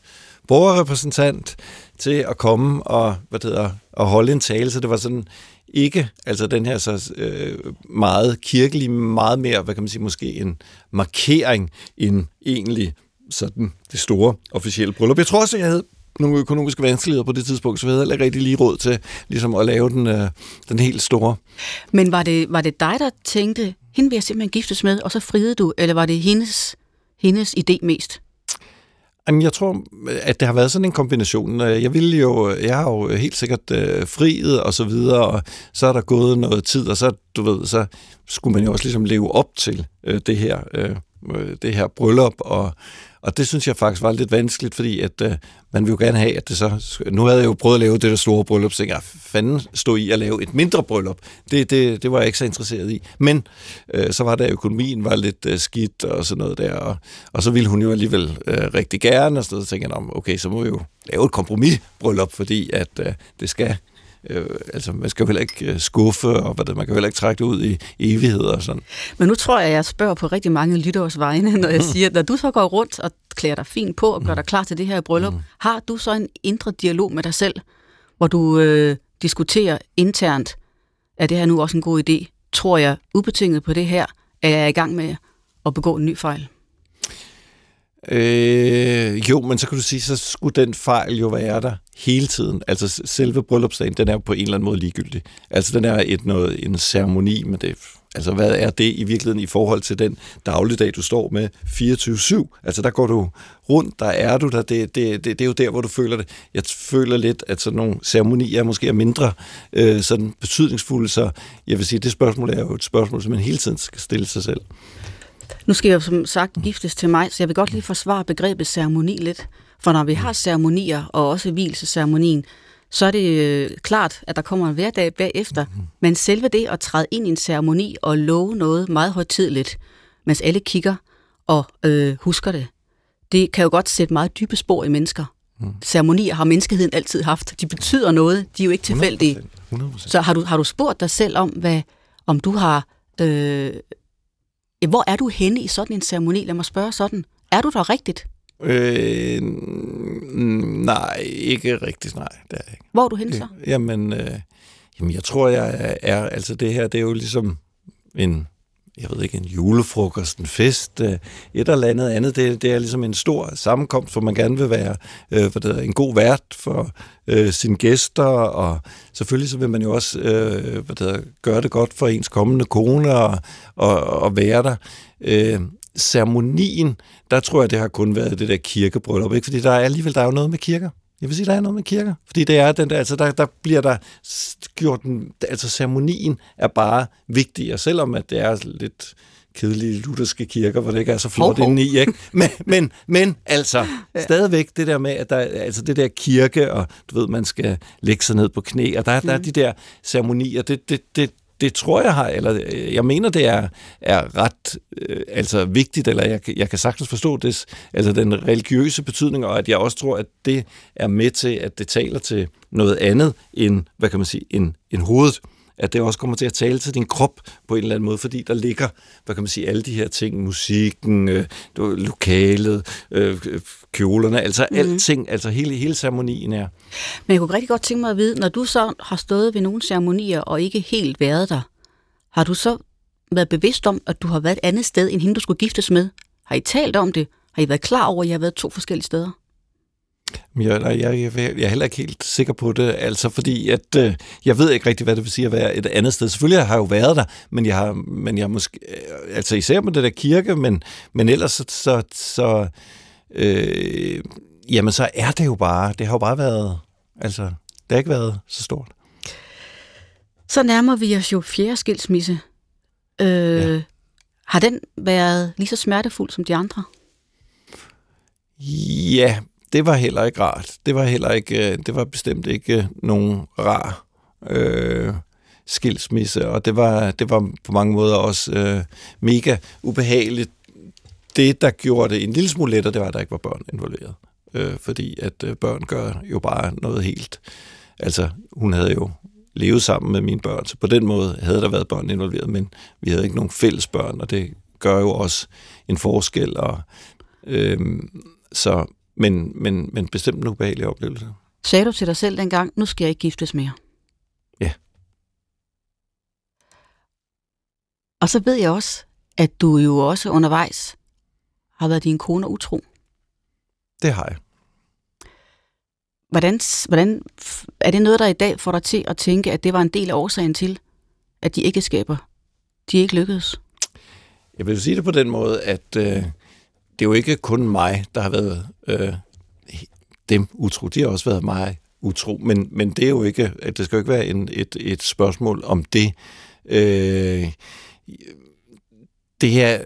borgerrepræsentant til at komme og, hvad det hedder, og holde en tale, så det var sådan ikke, altså den her så øh, meget kirkelig, meget mere, hvad kan man sige, måske en markering end egentlig sådan det store officielle bryllup. Jeg tror også, jeg havde nogle økonomiske vanskeligheder på det tidspunkt, så vi havde heller rigtig lige råd til ligesom at lave den, øh, den helt store. Men var det, var det dig, der tænkte, hende vil jeg simpelthen giftes med, og så friede du, eller var det hendes, hendes idé mest? Jamen, jeg tror, at det har været sådan en kombination. Jeg ville jo, jeg har jo helt sikkert øh, friet og så videre, og så er der gået noget tid, og så, du ved, så skulle man jo også ligesom leve op til øh, det her, øh, det her bryllup, og, og det synes jeg faktisk var lidt vanskeligt, fordi at øh, man vil jo gerne have, at det så... Nu havde jeg jo prøvet at lave det der store bryllup, så jeg ah, fanden stod i at lave et mindre bryllup. Det, det, det var jeg ikke så interesseret i. Men øh, så var der økonomien var lidt øh, skidt og sådan noget der, og, og så ville hun jo alligevel øh, rigtig gerne, og så tænkte jeg, okay, så må vi jo lave et kompromisbryllup, fordi at øh, det skal øh, altså man skal jo heller ikke øh, skuffe, og man kan jo heller ikke trække det ud i evigheder og sådan. Men nu tror jeg, at jeg spørger på rigtig mange lytteres vegne, når jeg mm. siger, når du så går rundt og klæder dig fint på og gør dig klar til det her bryllup, mm. har du så en indre dialog med dig selv, hvor du øh, diskuterer internt, er det her nu også en god idé? Tror jeg ubetinget på det her? Er jeg i gang med at begå en ny fejl? Øh, jo, men så kan du sige, så skulle den fejl jo være der hele tiden. Altså selve bryllupsdagen, den er jo på en eller anden måde ligegyldig. Altså den er et noget, en ceremoni, men det Altså, hvad er det i virkeligheden i forhold til den dagligdag, du står med 24-7? Altså, der går du rundt, der er du der. Det, det, det, det er jo der, hvor du føler det. Jeg føler lidt, at sådan nogle ceremonier måske er mindre øh, sådan betydningsfulde, så jeg vil sige, at det spørgsmål er jo et spørgsmål, som man hele tiden skal stille sig selv. Nu skal jeg som sagt giftes til mig, så jeg vil godt lige forsvare begrebet ceremoni lidt. For når vi har ceremonier, og også hvileseceremonien, så er det øh, klart, at der kommer en hverdag bagefter. Mm-hmm. Men selve det at træde ind i en ceremoni og love noget meget højtidligt, mens alle kigger og øh, husker det, det kan jo godt sætte meget dybe spor i mennesker. Mm. Ceremonier har menneskeheden altid haft. De betyder noget. De er jo ikke tilfældige. 100%. 100%. Så har du, har du spurgt dig selv om, hvad, om du har... Øh, hvor er du henne i sådan en ceremoni? Lad mig spørge sådan. Er du der rigtigt? Øh, nej, ikke rigtigt, nej. Det er ikke. Hvor er du henne så? Jamen, øh, jamen, jeg tror, jeg er... Altså, det her, det er jo ligesom en jeg ved ikke, en julefrokost, en fest, øh, et eller andet andet. Det, det er ligesom en stor sammenkomst, hvor man gerne vil være øh, hvad det er, en god vært for øh, sine gæster, og selvfølgelig så vil man jo også øh, hvad det er, gøre det godt for ens kommende kone og, og, og være der. Øh, ceremonien, der tror jeg, det har kun været det der kirkebryllup, ikke? fordi der er alligevel der er jo noget med kirker. Jeg vil sige, der er noget med kirker. Fordi det er den der, altså der, der bliver der gjort den, altså ceremonien er bare vigtigere, selvom at det er lidt kedelige lutherske kirker, hvor det ikke er så flot oh, oh. indeni, ikke? Men, men, men altså, ja. stadigvæk det der med, at der, altså det der kirke, og du ved, man skal lægge sig ned på knæ, og der, mm. der er mm. de der ceremonier, det, det, det, det tror jeg har, eller øh, jeg mener, det er, er ret øh, altså vigtigt, eller jeg, jeg kan sagtens forstå det, altså den religiøse betydning, og at jeg også tror, at det er med til, at det taler til noget andet end, hvad kan man sige, end, end hovedet at det også kommer til at tale til din krop på en eller anden måde, fordi der ligger, hvad kan man sige, alle de her ting, musikken, øh, lokalet, øh, kjolerne, altså mm. alting, altså hele, hele ceremonien er. Men jeg kunne rigtig godt tænke mig at vide, når du så har stået ved nogle ceremonier og ikke helt været der, har du så været bevidst om, at du har været et andet sted, end hende du skulle giftes med? Har I talt om det? Har I været klar over, at I har været to forskellige steder? Jeg, jeg, jeg, jeg er heller ikke helt sikker på det, altså fordi at, øh, jeg ved ikke rigtig, hvad det vil sige at være et andet sted. Selvfølgelig har jeg jo været der, men jeg har, men jeg måske, øh, altså især med det der kirke, men, men ellers så, så, så øh, jamen så er det jo bare, det har jo bare været, altså det har ikke været så stort. Så nærmer vi os jo fjerde skilsmisse. Øh, ja. Har den været lige så smertefuld som de andre? Ja, det var heller ikke rart. Det var heller ikke, øh, det var bestemt ikke øh, nogen rar øh, skilsmisse, og det var, det var på mange måder også øh, mega ubehageligt. Det, der gjorde det en lille smule lettere, det var, at der ikke var børn involveret. Øh, fordi at øh, børn gør jo bare noget helt... Altså, hun havde jo levet sammen med mine børn, så på den måde havde der været børn involveret, men vi havde ikke nogen fælles børn, og det gør jo også en forskel. Og, øh, så men, men, men bestemt en ubehagelig oplevelse. Sagde du til dig selv dengang, nu skal jeg ikke giftes mere? Ja. Og så ved jeg også, at du jo også undervejs har været din kone utro. Det har jeg. Hvordan, hvordan er det noget, der i dag får dig til at tænke, at det var en del af årsagen til, at de ægteskaber, de ikke lykkedes? Jeg vil sige det på den måde, at øh, det er jo ikke kun mig, der har været øh, dem utro. De har også været mig utro. Men, men det er jo ikke, det skal jo ikke være en, et, et spørgsmål om det. Øh, det her,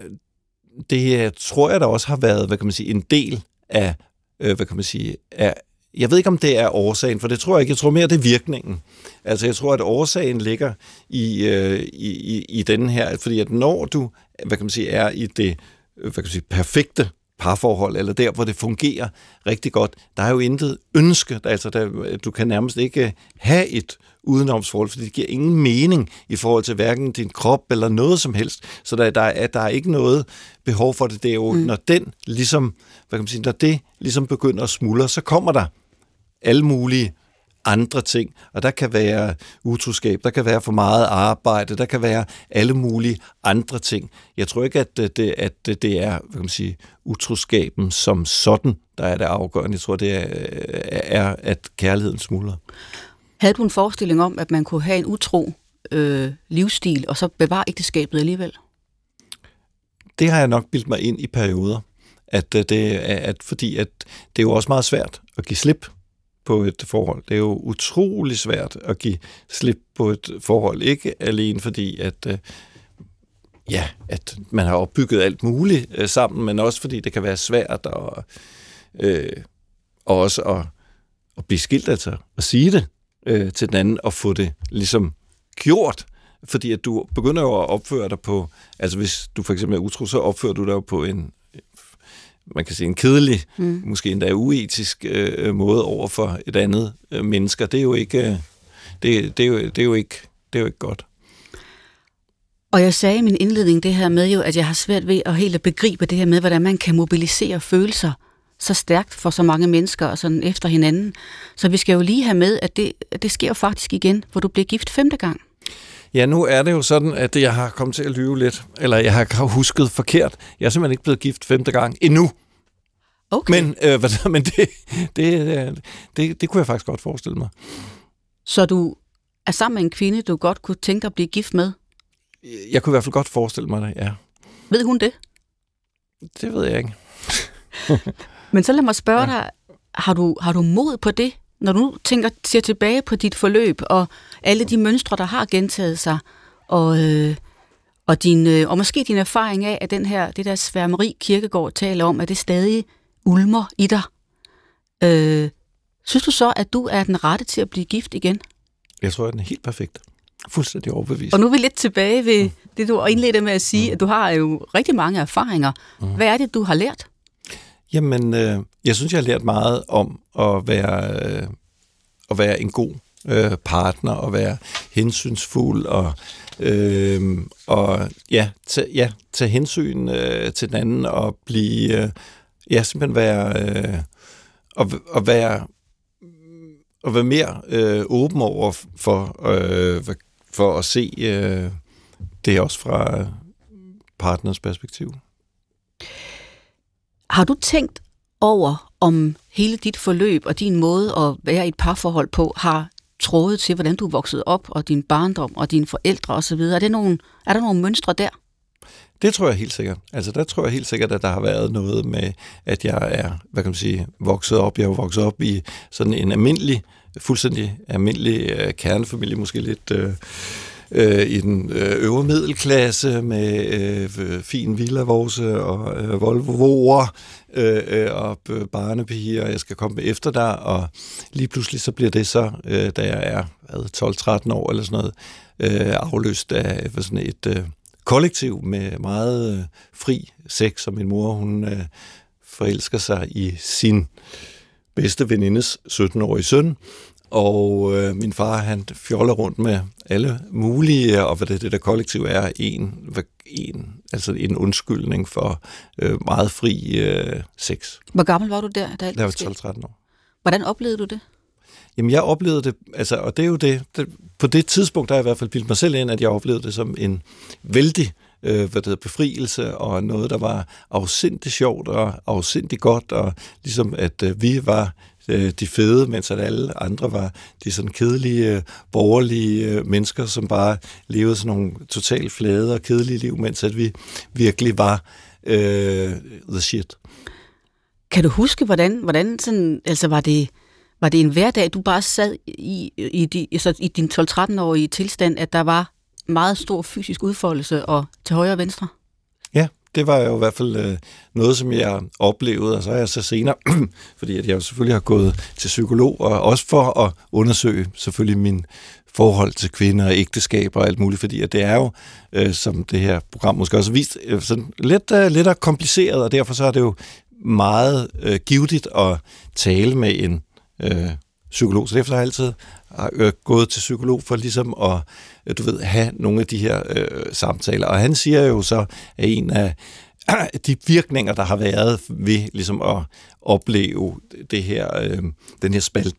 det her tror jeg der også har været, hvad kan man sige, en del af, øh, hvad kan man sige, af, jeg ved ikke, om det er årsagen, for det tror jeg ikke. Jeg tror mere, det er virkningen. Altså, jeg tror, at årsagen ligger i, øh, i, i, i den her, fordi at når du, hvad kan man sige, er i det hvad kan man sige, perfekte parforhold, eller der, hvor det fungerer rigtig godt, der er jo intet ønske. Altså, der, du kan nærmest ikke have et udenomsforhold, fordi det giver ingen mening i forhold til hverken din krop eller noget som helst. Så der, der, er, der er ikke noget behov for det. Det er jo, mm. når den ligesom, hvad kan man sige, når det ligesom begynder at smuldre, så kommer der alle mulige andre ting, og der kan være utroskab, der kan være for meget arbejde, der kan være alle mulige andre ting. Jeg tror ikke, at det, at det er hvad kan man sige, utroskaben som sådan, der er det afgørende. Jeg tror, det er, er at kærligheden smuldrer. Havde du en forestilling om, at man kunne have en utro øh, livsstil, og så bevare ægteskabet alligevel? Det har jeg nok bildt mig ind i perioder. At det er, at fordi at det er jo også meget svært at give slip på et forhold. Det er jo utrolig svært at give slip på et forhold. Ikke alene fordi, at, øh, ja, at man har opbygget alt muligt øh, sammen, men også fordi det kan være svært at, øh, og også at, at blive skilt, altså at sige det øh, til den anden og få det ligesom gjort. Fordi at du begynder jo at opføre dig på, altså hvis du for eksempel er utro, så opfører du dig jo på en man kan sige, en kedelig, mm. måske endda uetisk øh, måde over for et andet øh, menneske. Det er jo ikke, øh, det, det, er jo, det er jo ikke, det er jo ikke godt. Og jeg sagde i min indledning det her med jo, at jeg har svært ved at helt at begribe det her med, hvordan man kan mobilisere følelser så stærkt for så mange mennesker og sådan efter hinanden. Så vi skal jo lige have med, at det, det sker jo faktisk igen, hvor du bliver gift femte gang. Ja, nu er det jo sådan, at jeg har kommet til at lyve lidt, eller jeg har husket forkert. Jeg er simpelthen ikke blevet gift femte gang endnu. Okay. Men, øh, men det, det, det, det kunne jeg faktisk godt forestille mig. Så du er sammen med en kvinde, du godt kunne tænke at blive gift med? Jeg kunne i hvert fald godt forestille mig det, ja. Ved hun det? Det ved jeg ikke. Men så lad mig spørge ja. dig, har du, har du mod på det, når du tænker, ser tilbage på dit forløb, og alle de mønstre, der har gentaget sig, og, øh, og, din, øh, og måske din erfaring af, at den her, det der sværmeri kirkegård taler om, at det stadig ulmer i dig. Øh, synes du så, at du er den rette til at blive gift igen? Jeg tror, at den er helt perfekt. Fuldstændig overbevist. Og nu er vi lidt tilbage ved mm. det, du indledte med at sige, mm. at du har jo rigtig mange erfaringer. Mm. Hvad er det, du har lært? Jamen, øh, jeg synes, jeg har lært meget om at være, øh, at være en god øh, partner, og være hensynsfuld, og, øh, og ja, tage, ja, tage hensyn øh, til den anden, og blive, øh, ja, simpelthen være, øh, og, og være, og være mere øh, åben over for, øh, for at se øh, det også fra partners perspektiv. Har du tænkt over, om hele dit forløb og din måde at være i et parforhold på har trådet til, hvordan du er vokset op, og din barndom, og dine forældre osv.? Er, det nogle, er der nogle mønstre der? Det tror jeg helt sikkert. Altså der tror jeg helt sikkert, at der har været noget med, at jeg er, hvad kan man sige, vokset op. Jeg er vokset op i sådan en almindelig, fuldstændig almindelig øh, kernefamilie, måske lidt... Øh, øh, i den øh, øvre middelklasse med øh, fin villavose og øh, Volvo'er øh, øh, og øh, barnepiger, og jeg skal komme efter dig, og lige pludselig så bliver det så, øh, da jeg er 12-13 år eller sådan noget, øh, afløst af øh, sådan et øh, kollektiv med meget øh, fri sex, og min mor, hun øh, forelsker sig i sin bedste venindes 17-årige søn, og øh, min far, han fjoller rundt med alle mulige, og hvad det, det der kollektiv er, en, en, altså en undskyldning for øh, meget fri øh, sex. Hvor gammel var du der? Da jeg var 12-13 år. Hvordan oplevede du det? Jamen, jeg oplevede det, altså, og det er jo det, det på det tidspunkt, der har jeg i hvert fald bildt mig selv ind, at jeg oplevede det som en vældig øh, hvad det hedder, befrielse, og noget, der var afsindigt sjovt og afsindigt godt, og ligesom at øh, vi var øh, de fede, mens at alle andre var de sådan kedelige, øh, borgerlige øh, mennesker, som bare levede sådan nogle totalt flade og kedelige liv, mens at vi virkelig var øh, the shit. Kan du huske, hvordan, hvordan sådan, altså var det, var det en hverdag, du bare sad i, i, de, altså i din 12-13-årige tilstand, at der var meget stor fysisk udfoldelse og til højre og venstre? Det var jo i hvert fald øh, noget, som jeg oplevede, og så er jeg så senere, fordi at jeg jo selvfølgelig har gået til psykolog, og også for at undersøge selvfølgelig min forhold til kvinder og ægteskaber og alt muligt, fordi at det er jo, øh, som det her program måske også har vist, øh, sådan lidt, øh, lidt kompliceret, og derfor så er det jo meget øh, givetigt at tale med en øh, psykolog. Så derfor har jeg altid øh, gået til psykolog for ligesom at du ved, have nogle af de her øh, samtaler. Og han siger jo så, at en af de virkninger, der har været ved ligesom at opleve det her, øh, den her spalt,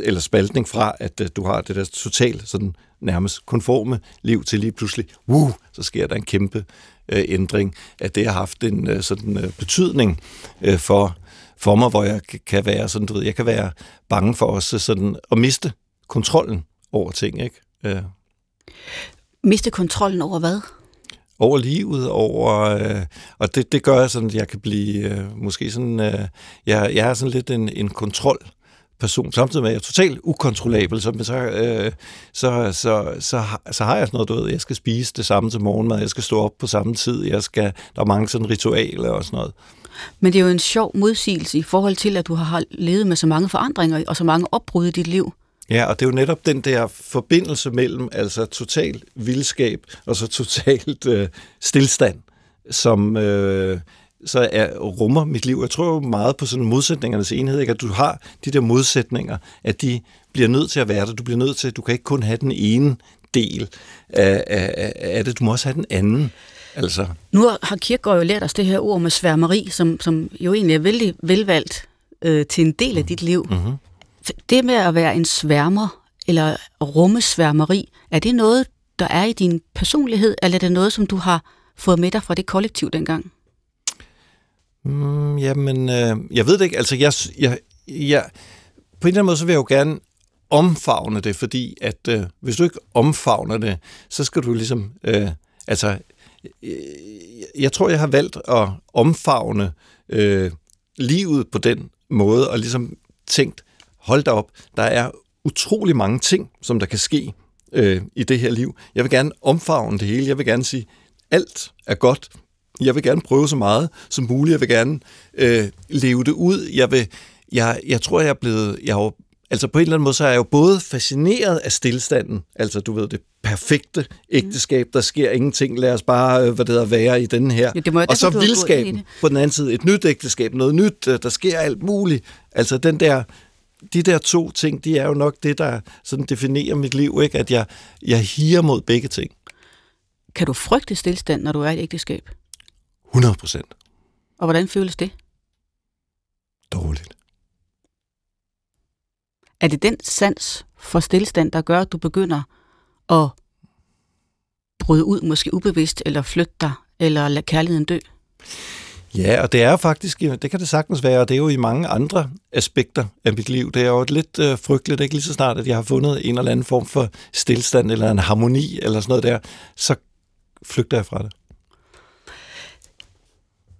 eller spaltning fra, at øh, du har det der totalt sådan nærmest konforme liv til lige pludselig, uh, så sker der en kæmpe øh, ændring, at det har haft en øh, sådan øh, betydning øh, for for mig, hvor jeg kan være sådan, du ved, jeg kan være bange for også sådan at miste kontrollen over ting, ikke? Øh. Miste kontrollen over hvad? Over livet, over... Øh, og det, det gør jeg sådan, at jeg kan blive øh, måske sådan... Øh, jeg, jeg er sådan lidt en, en kontrol person, samtidig med, at jeg er totalt ukontrollabel, så, så, øh, så, så, så, så har jeg sådan noget, du ved, jeg skal spise det samme til morgenmad, jeg skal stå op på samme tid, jeg skal, der er mange sådan ritualer og sådan noget. Men det er jo en sjov modsigelse i forhold til, at du har levet med så mange forandringer og så mange opbrud i dit liv. Ja, og det er jo netop den der forbindelse mellem altså total vildskab og så totalt øh, stillstand, som, øh, så er, rummer mit liv. Jeg tror jo meget på sådan modsætningernes enhed, ikke? at du har de der modsætninger, at de bliver nødt til at være der. Du bliver nødt til, du kan ikke kun have den ene del af, af, af det, du må også have den anden. Altså. Nu har Kierkegaard jo lært os det her ord med sværmeri, som, som jo egentlig er vældig velvalgt øh, til en del af dit liv. Mm-hmm. Det med at være en sværmer, eller rummesværmeri, er det noget, der er i din personlighed, eller er det noget, som du har fået med dig fra det kollektiv dengang? Mm, jamen, øh, jeg ved det ikke. Altså, jeg, jeg, jeg, på en eller anden måde, så vil jeg jo gerne omfavne det, fordi at øh, hvis du ikke omfavner det, så skal du ligesom, øh, altså, øh, jeg tror, jeg har valgt at omfavne øh, livet på den måde, og ligesom tænkt, hold da op, der er utrolig mange ting, som der kan ske øh, i det her liv. Jeg vil gerne omfavne det hele. Jeg vil gerne sige, alt er godt. Jeg vil gerne prøve så meget som muligt. Jeg vil gerne øh, leve det ud. Jeg, vil, jeg, jeg tror, jeg er blevet... Jeg har, altså på en eller anden måde, så er jeg jo både fascineret af stillstanden, altså du ved, det perfekte ægteskab, der sker ingenting, lad os bare, øh, hvad det hedder, være i den her. Ja, det må, og så vildskaben på den anden side, et nyt ægteskab, noget nyt, øh, der sker alt muligt. Altså den der de der to ting, de er jo nok det, der sådan definerer mit liv, ikke? at jeg, jeg higer mod begge ting. Kan du frygte stillstand, når du er i et ægteskab? 100 procent. Og hvordan føles det? Dårligt. Er det den sans for stillstand, der gør, at du begynder at bryde ud, måske ubevidst, eller flytte dig, eller lade kærligheden dø? Ja, og det er faktisk, det kan det sagtens være, og det er jo i mange andre aspekter af mit liv. Det er jo lidt øh, frygteligt, ikke lige så snart, at jeg har fundet en eller anden form for stillstand, eller en harmoni, eller sådan noget der, så flygter jeg fra det.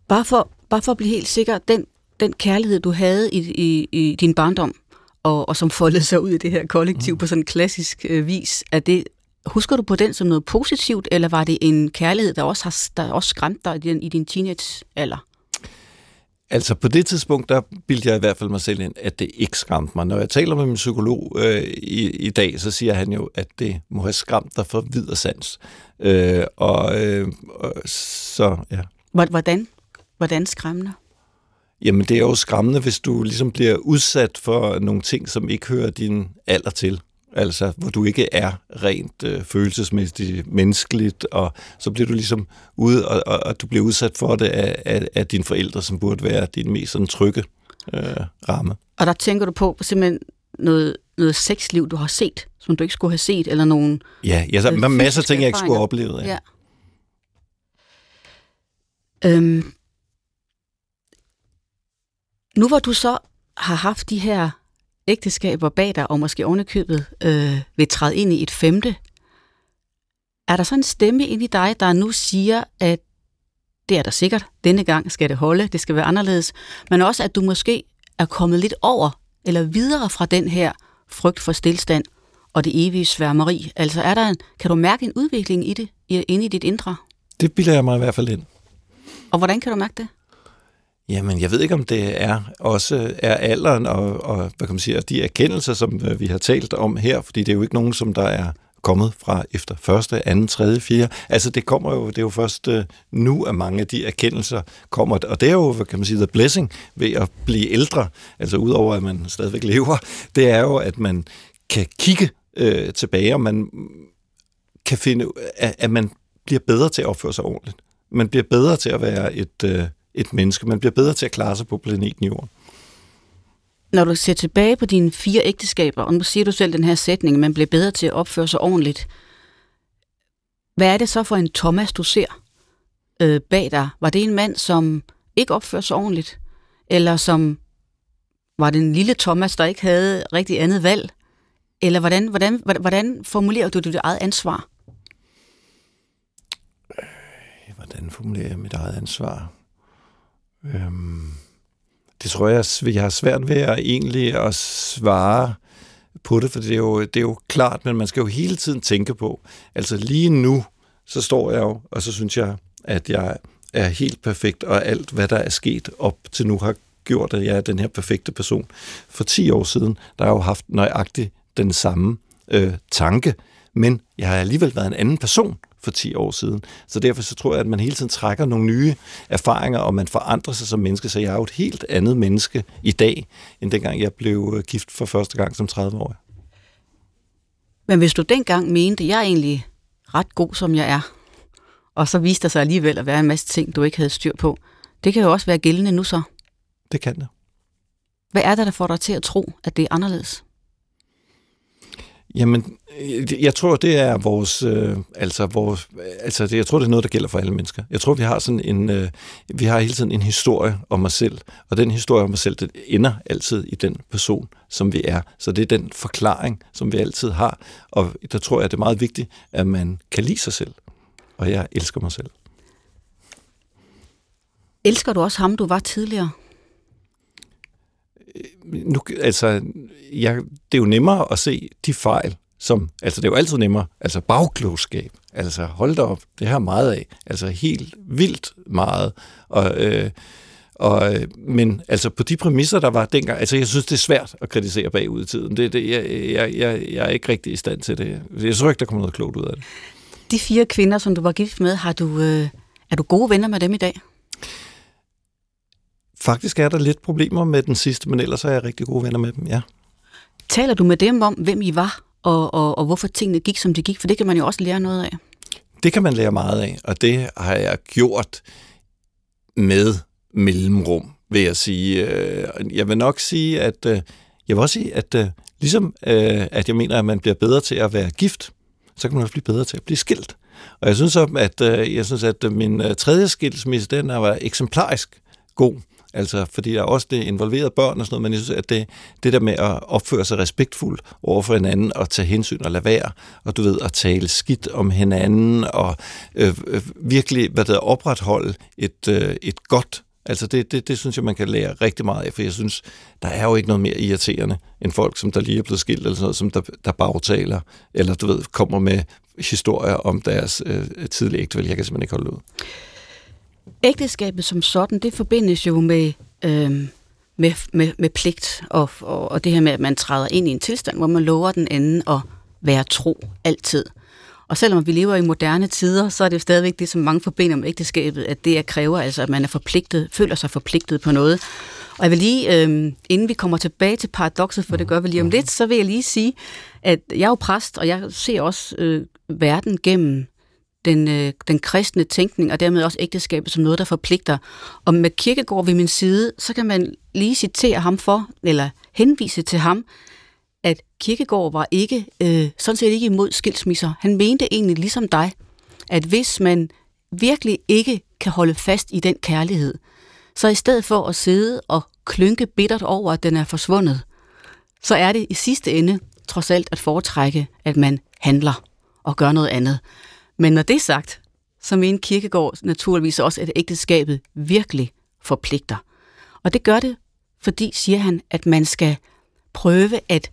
Bare for, bare for at blive helt sikker, den, den kærlighed, du havde i, i, i din barndom, og, og som foldede sig ud i det her kollektiv mm. på sådan en klassisk øh, vis, er det, husker du på den som noget positivt, eller var det en kærlighed, der også, har, der også skræmte dig i din, i din teenagealder? Altså på det tidspunkt, der bildte jeg i hvert fald mig selv ind, at det ikke skræmte mig. Når jeg taler med min psykolog øh, i, i dag, så siger han jo, at det må have skræmt dig for vid og sans. Øh, og, øh, og så, ja. Hvordan? Hvordan skræmmende? Jamen det er jo skræmmende, hvis du ligesom bliver udsat for nogle ting, som ikke hører din alder til. Altså, hvor du ikke er rent øh, følelsesmæssigt menneskeligt, og så bliver du ligesom ude, og, og, og du bliver udsat for det af, af, af dine forældre, som burde være din mest sådan, trygge øh, ramme. Og der tænker du på simpelthen noget, noget sexliv, du har set, som du ikke skulle have set, eller nogen... Ja, ja så er masser af ting, jeg ikke skulle have oplevet. Ja. ja. Øhm, nu hvor du så har haft de her ægteskaber bag dig, og måske ovenikøbet øh, vil træde ind i et femte, er der så en stemme ind i dig, der nu siger, at det er der sikkert, denne gang skal det holde, det skal være anderledes, men også at du måske er kommet lidt over, eller videre fra den her frygt for stillstand og det evige sværmeri. Altså er der en, kan du mærke en udvikling i det, inde i dit indre? Det bilder jeg mig i hvert fald ind. Og hvordan kan du mærke det? Jamen, jeg ved ikke, om det er også er alderen og, og hvad kan man sige, de erkendelser, som øh, vi har talt om her, fordi det er jo ikke nogen, som der er kommet fra efter første, anden, tredje, fjerde. Altså det kommer jo, det er jo først øh, nu, at mange af de erkendelser kommer, og det er jo, hvad kan man sige, the blessing ved at blive ældre, altså udover at man stadigvæk lever, det er jo, at man kan kigge øh, tilbage, og man kan finde, at, at man bliver bedre til at opføre sig ordentligt. Man bliver bedre til at være et, øh, et menneske. Man bliver bedre til at klare sig på planeten Jorden. Når du ser tilbage på dine fire ægteskaber, og nu siger du selv den her sætning, at man bliver bedre til at opføre sig ordentligt. Hvad er det så for en Thomas, du ser øh, bag dig? Var det en mand, som ikke opfører sig ordentligt? Eller som var det en lille Thomas, der ikke havde rigtig andet valg? Eller hvordan, hvordan, hvordan formulerer du dit eget ansvar? Hvordan formulerer jeg mit eget ansvar? Øhm, det tror jeg, jeg har svært ved at egentlig at svare på det, for det er, jo, det er jo klart, men man skal jo hele tiden tænke på. Altså lige nu, så står jeg jo, og så synes jeg, at jeg er helt perfekt, og alt, hvad der er sket op til nu, har gjort, at jeg er den her perfekte person. For 10 år siden, der har jeg jo haft nøjagtigt den samme øh, tanke, men jeg har alligevel været en anden person for 10 år siden. Så derfor så tror jeg, at man hele tiden trækker nogle nye erfaringer, og man forandrer sig som menneske. Så jeg er jo et helt andet menneske i dag, end dengang jeg blev øh, gift for første gang som 30-årig. Men hvis du dengang mente, jeg er egentlig ret god, som jeg er, og så viste der sig alligevel at være en masse ting, du ikke havde styr på, det kan jo også være gældende nu så. Det kan det. Hvad er det, der får dig til at tro, at det er anderledes? Jamen, øh, jeg tror, det er vores, øh, altså vores, øh, altså det, jeg tror, det er noget, der gælder for alle mennesker. Jeg tror, vi har sådan en, øh, vi har hele tiden en historie om os selv, og den historie om os selv, det ender altid i den person, som vi er. Så det er den forklaring, som vi altid har, og der tror jeg, det er meget vigtigt, at man kan lide sig selv, og jeg elsker mig selv. Elsker du også ham, du var tidligere? Nu, altså, jeg, det er jo nemmere at se de fejl, som, altså det er jo altid nemmere, altså bagklogskab, altså hold da op, det her meget af, altså helt vildt meget, og, øh, og, øh, men altså på de præmisser, der var dengang, altså jeg synes, det er svært at kritisere bagud i tiden. Det, det, jeg, jeg, jeg, jeg er ikke rigtig i stand til det. Jeg tror ikke, der kommer noget klogt ud af det. De fire kvinder, som du var gift med, har du, øh, er du gode venner med dem i dag? Faktisk er der lidt problemer med den sidste, men ellers er jeg rigtig gode venner med dem, ja. Taler du med dem om, hvem I var, og, og, og hvorfor tingene gik, som de gik? For det kan man jo også lære noget af. Det kan man lære meget af, og det har jeg gjort med mellemrum, vil jeg sige. Øh, jeg vil nok sige, at øh, jeg vil også sige, at øh, ligesom at jeg mener, at man bliver bedre til at være gift, så kan man også blive bedre til at blive skilt. Og jeg synes, at, jeg synes, at min tredje skilsmisse, den var eksemplarisk god. Altså, fordi der er også det involverede børn og sådan noget, men jeg synes, at det, det der med at opføre sig respektfuldt over for hinanden og tage hensyn og lade være, og du ved, at tale skidt om hinanden og øh, øh, virkelig, hvad der opretholde et, øh, et godt Altså det, det, det synes jeg, man kan lære rigtig meget af, for jeg synes, der er jo ikke noget mere irriterende end folk, som der lige er blevet skilt, eller sådan noget, som der, der bagtaler, eller du ved, kommer med historier om deres øh, tidlige ægtefælde. Jeg kan simpelthen ikke holde ud. Ægteskabet som sådan, det forbindes jo med, øh, med, med, med pligt, og, og, og det her med, at man træder ind i en tilstand, hvor man lover den anden at være tro altid. Og selvom vi lever i moderne tider, så er det jo stadigvæk det, som mange forbinder med ægteskabet, at det er kræver altså, at man er forpligtet, føler sig forpligtet på noget. Og jeg vil lige, øh, inden vi kommer tilbage til paradokset, for det gør vi lige om lidt, så vil jeg lige sige, at jeg er jo præst, og jeg ser også øh, verden gennem den, øh, den kristne tænkning, og dermed også ægteskabet som noget, der forpligter. Og med kirkegård ved min side, så kan man lige citere ham for, eller henvise til ham, at kirkegård var ikke, øh, sådan set ikke imod skilsmisser. Han mente egentlig ligesom dig, at hvis man virkelig ikke kan holde fast i den kærlighed, så i stedet for at sidde og klynke bittert over, at den er forsvundet, så er det i sidste ende trods alt at foretrække, at man handler og gør noget andet. Men når det er sagt, så mener Kirkegård naturligvis også, at ægteskabet virkelig forpligter. Og det gør det, fordi, siger han, at man skal prøve at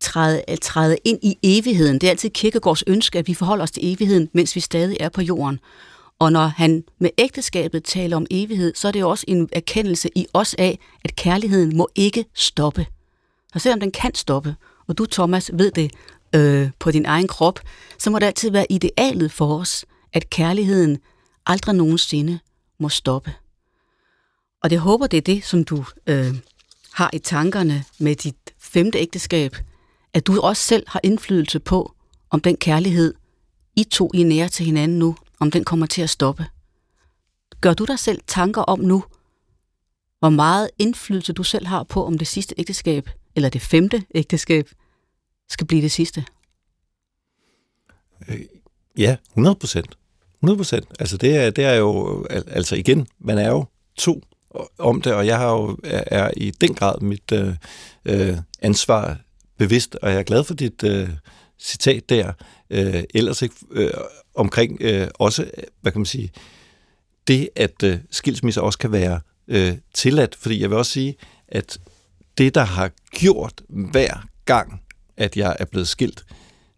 træde, at træde ind i evigheden. Det er altid Kirkegårds ønske, at vi forholder os til evigheden, mens vi stadig er på jorden. Og når han med ægteskabet taler om evighed, så er det jo også en erkendelse i os af, at kærligheden må ikke stoppe. Og selvom den kan stoppe, og du, Thomas, ved det øh, på din egen krop, så må det altid være idealet for os, at kærligheden aldrig nogensinde må stoppe. Og det håber, det er det, som du øh, har i tankerne med dit femte ægteskab, at du også selv har indflydelse på, om den kærlighed, I to I nære til hinanden nu, om den kommer til at stoppe. Gør du dig selv tanker om nu, hvor meget indflydelse du selv har på, om det sidste ægteskab, eller det femte ægteskab, skal blive det sidste? Øh, ja, 100 procent. 100 procent. Altså det er, det er jo, altså igen, man er jo to om det, og jeg har jo, er, i den grad mit øh, øh, ansvar bevidst, og jeg er glad for dit øh, citat der, øh, ellers ikke øh, omkring øh, også, hvad kan man sige, det at øh, skilsmisser også kan være øh, tilladt, fordi jeg vil også sige, at det, der har gjort hver gang, at jeg er blevet skilt,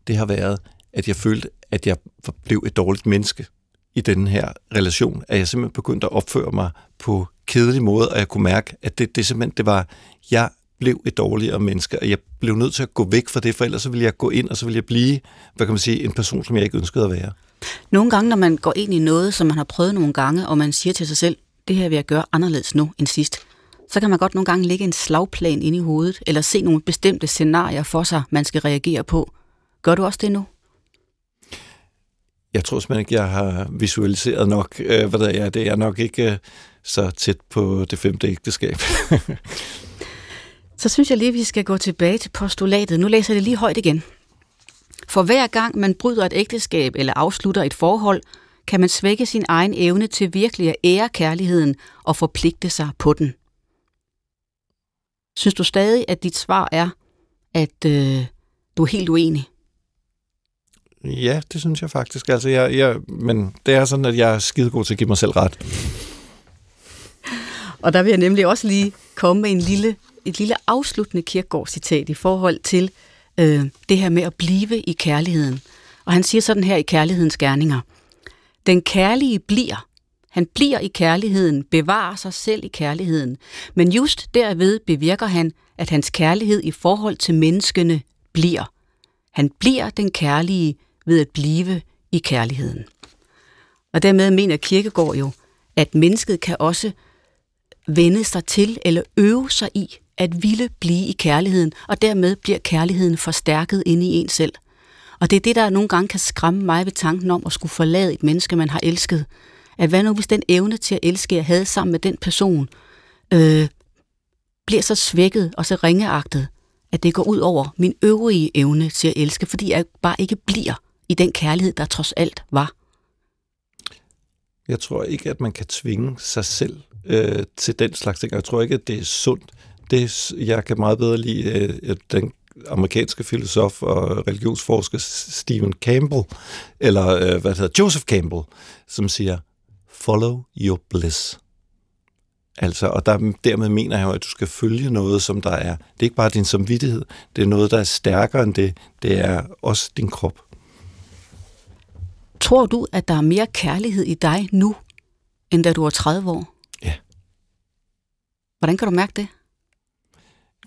det har været, at jeg følte, at jeg blev et dårligt menneske i den her relation, at jeg simpelthen begyndte at opføre mig på kedelig måde, og jeg kunne mærke, at det, det simpelthen, det var, jeg blev et dårligere menneske, og jeg blev nødt til at gå væk fra det, for ellers så ville jeg gå ind, og så ville jeg blive, hvad kan man sige, en person, som jeg ikke ønskede at være. Nogle gange, når man går ind i noget, som man har prøvet nogle gange, og man siger til sig selv, det her vil jeg gøre anderledes nu end sidst, så kan man godt nogle gange lægge en slagplan ind i hovedet, eller se nogle bestemte scenarier for sig, man skal reagere på. Gør du også det nu? Jeg tror simpelthen ikke, jeg har visualiseret nok, øh, hvad der er. Det er nok ikke øh, så tæt på det femte ægteskab. så synes jeg lige, vi skal gå tilbage til postulatet. Nu læser jeg det lige højt igen. For hver gang man bryder et ægteskab eller afslutter et forhold, kan man svække sin egen evne til virkelig at ære kærligheden og forpligte sig på den. Synes du stadig, at dit svar er, at øh, du er helt uenig? Ja, det synes jeg faktisk. Altså, jeg, jeg, men det er sådan, at jeg er skidegod til at give mig selv ret. Og der vil jeg nemlig også lige komme med en lille, et lille afsluttende kirkegårdscitat i forhold til øh, det her med at blive i kærligheden. Og han siger sådan her i kærlighedens gerninger. Den kærlige bliver. Han bliver i kærligheden, bevarer sig selv i kærligheden. Men just derved bevirker han, at hans kærlighed i forhold til menneskene bliver. Han bliver den kærlige ved at blive i kærligheden. Og dermed mener Kirkegård jo, at mennesket kan også vende sig til eller øve sig i at ville blive i kærligheden, og dermed bliver kærligheden forstærket inde i en selv. Og det er det, der nogle gange kan skræmme mig ved tanken om at skulle forlade et menneske, man har elsket. At hvad nu, hvis den evne til at elske, jeg havde sammen med den person, øh, bliver så svækket og så ringeagtet, at det går ud over min øvrige evne til at elske, fordi jeg bare ikke bliver i den kærlighed, der trods alt var. Jeg tror ikke, at man kan tvinge sig selv øh, til den slags ting. Jeg tror ikke, at det er sundt. Det, jeg kan meget bedre lide øh, den amerikanske filosof og religionsforsker Stephen Campbell, eller øh, hvad hedder, Joseph Campbell, som siger, follow your bliss. Altså, og der, dermed mener jeg jo, at du skal følge noget, som der er. Det er ikke bare din samvittighed, det er noget, der er stærkere end det. Det er også din krop. Tror du, at der er mere kærlighed i dig nu, end da du var 30 år? Ja. Hvordan kan du mærke det?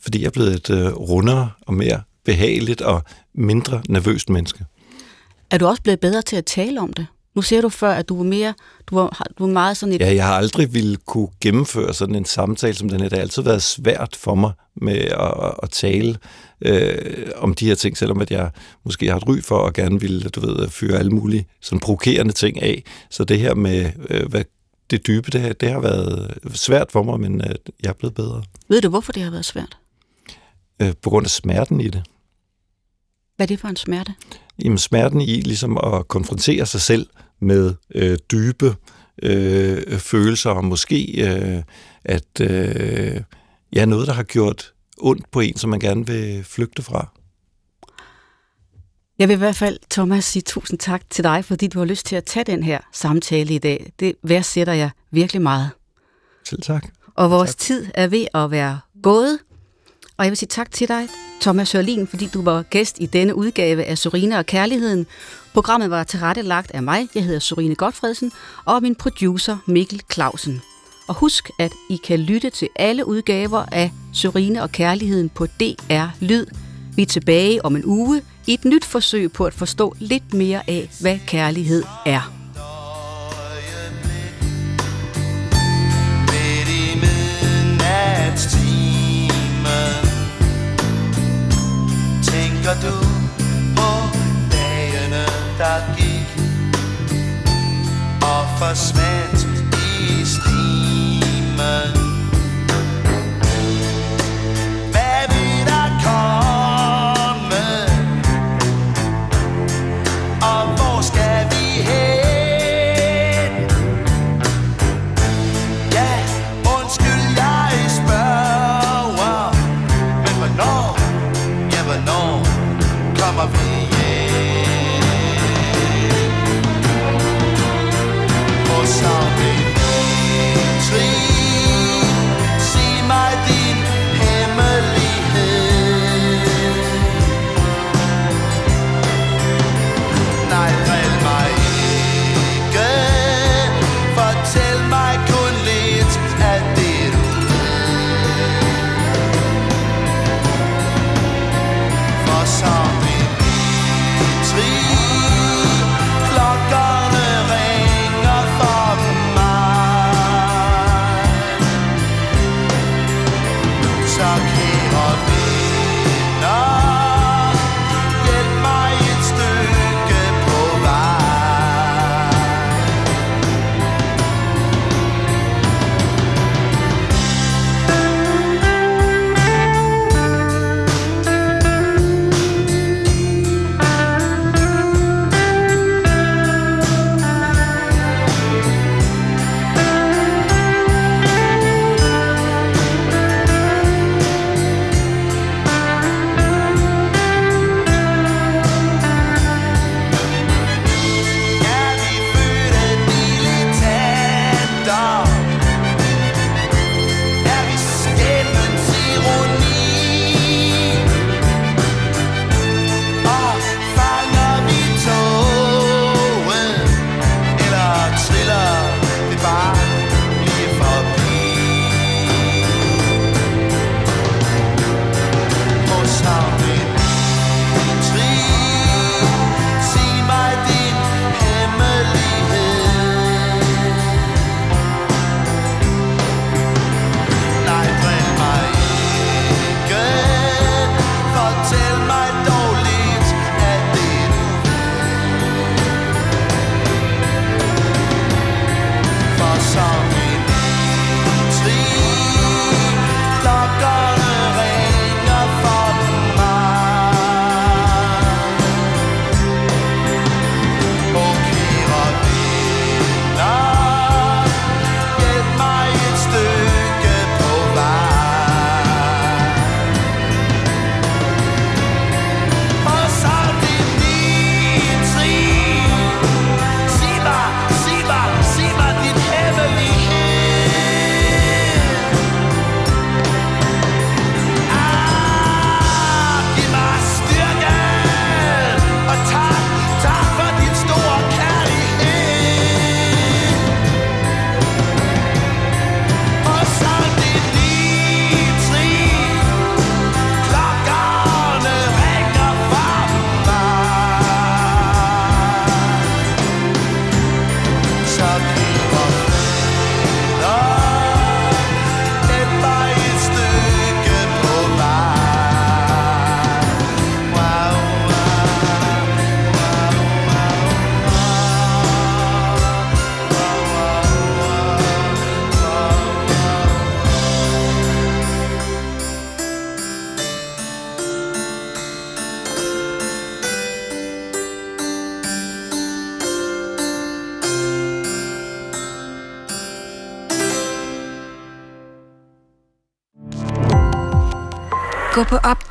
Fordi jeg er blevet et uh, rundere og mere behageligt og mindre nervøst menneske. Er du også blevet bedre til at tale om det? Nu ser du før, at du var mere, du var, du var meget sådan et... Ja, jeg har aldrig ville kunne gennemføre sådan en samtale som den her. Det har altid været svært for mig med at, at tale øh, om de her ting, selvom at jeg måske har et ry for at gerne ville, du ved, fyre alle mulige sådan provokerende ting af. Så det her med, øh, hvad det dybe, det, her, det har været svært for mig, men øh, jeg er blevet bedre. Ved du, hvorfor det har været svært? Øh, på grund af smerten i det. Hvad er det for en smerte? Jamen smerten i ligesom at konfrontere sig selv med øh, dybe øh, følelser, og måske øh, at øh, ja, noget, der har gjort ondt på en, som man gerne vil flygte fra. Jeg vil i hvert fald, Thomas, sige tusind tak til dig, fordi du har lyst til at tage den her samtale i dag. Det værdsætter jeg virkelig meget. Selv tak. Og vores tak. tid er ved at være gået. Og jeg vil sige tak til dig, Thomas Sørlin, fordi du var gæst i denne udgave af Sorine og Kærligheden. Programmet var tilrettelagt af mig, jeg hedder Sorine Godfredsen, og min producer Mikkel Clausen. Og husk, at I kan lytte til alle udgaver af Sorine og Kærligheden på DR Lyd. Vi er tilbage om en uge i et nyt forsøg på at forstå lidt mere af, hvad kærlighed er. Tænker du på dagene, der gik og forsvandt i stimen?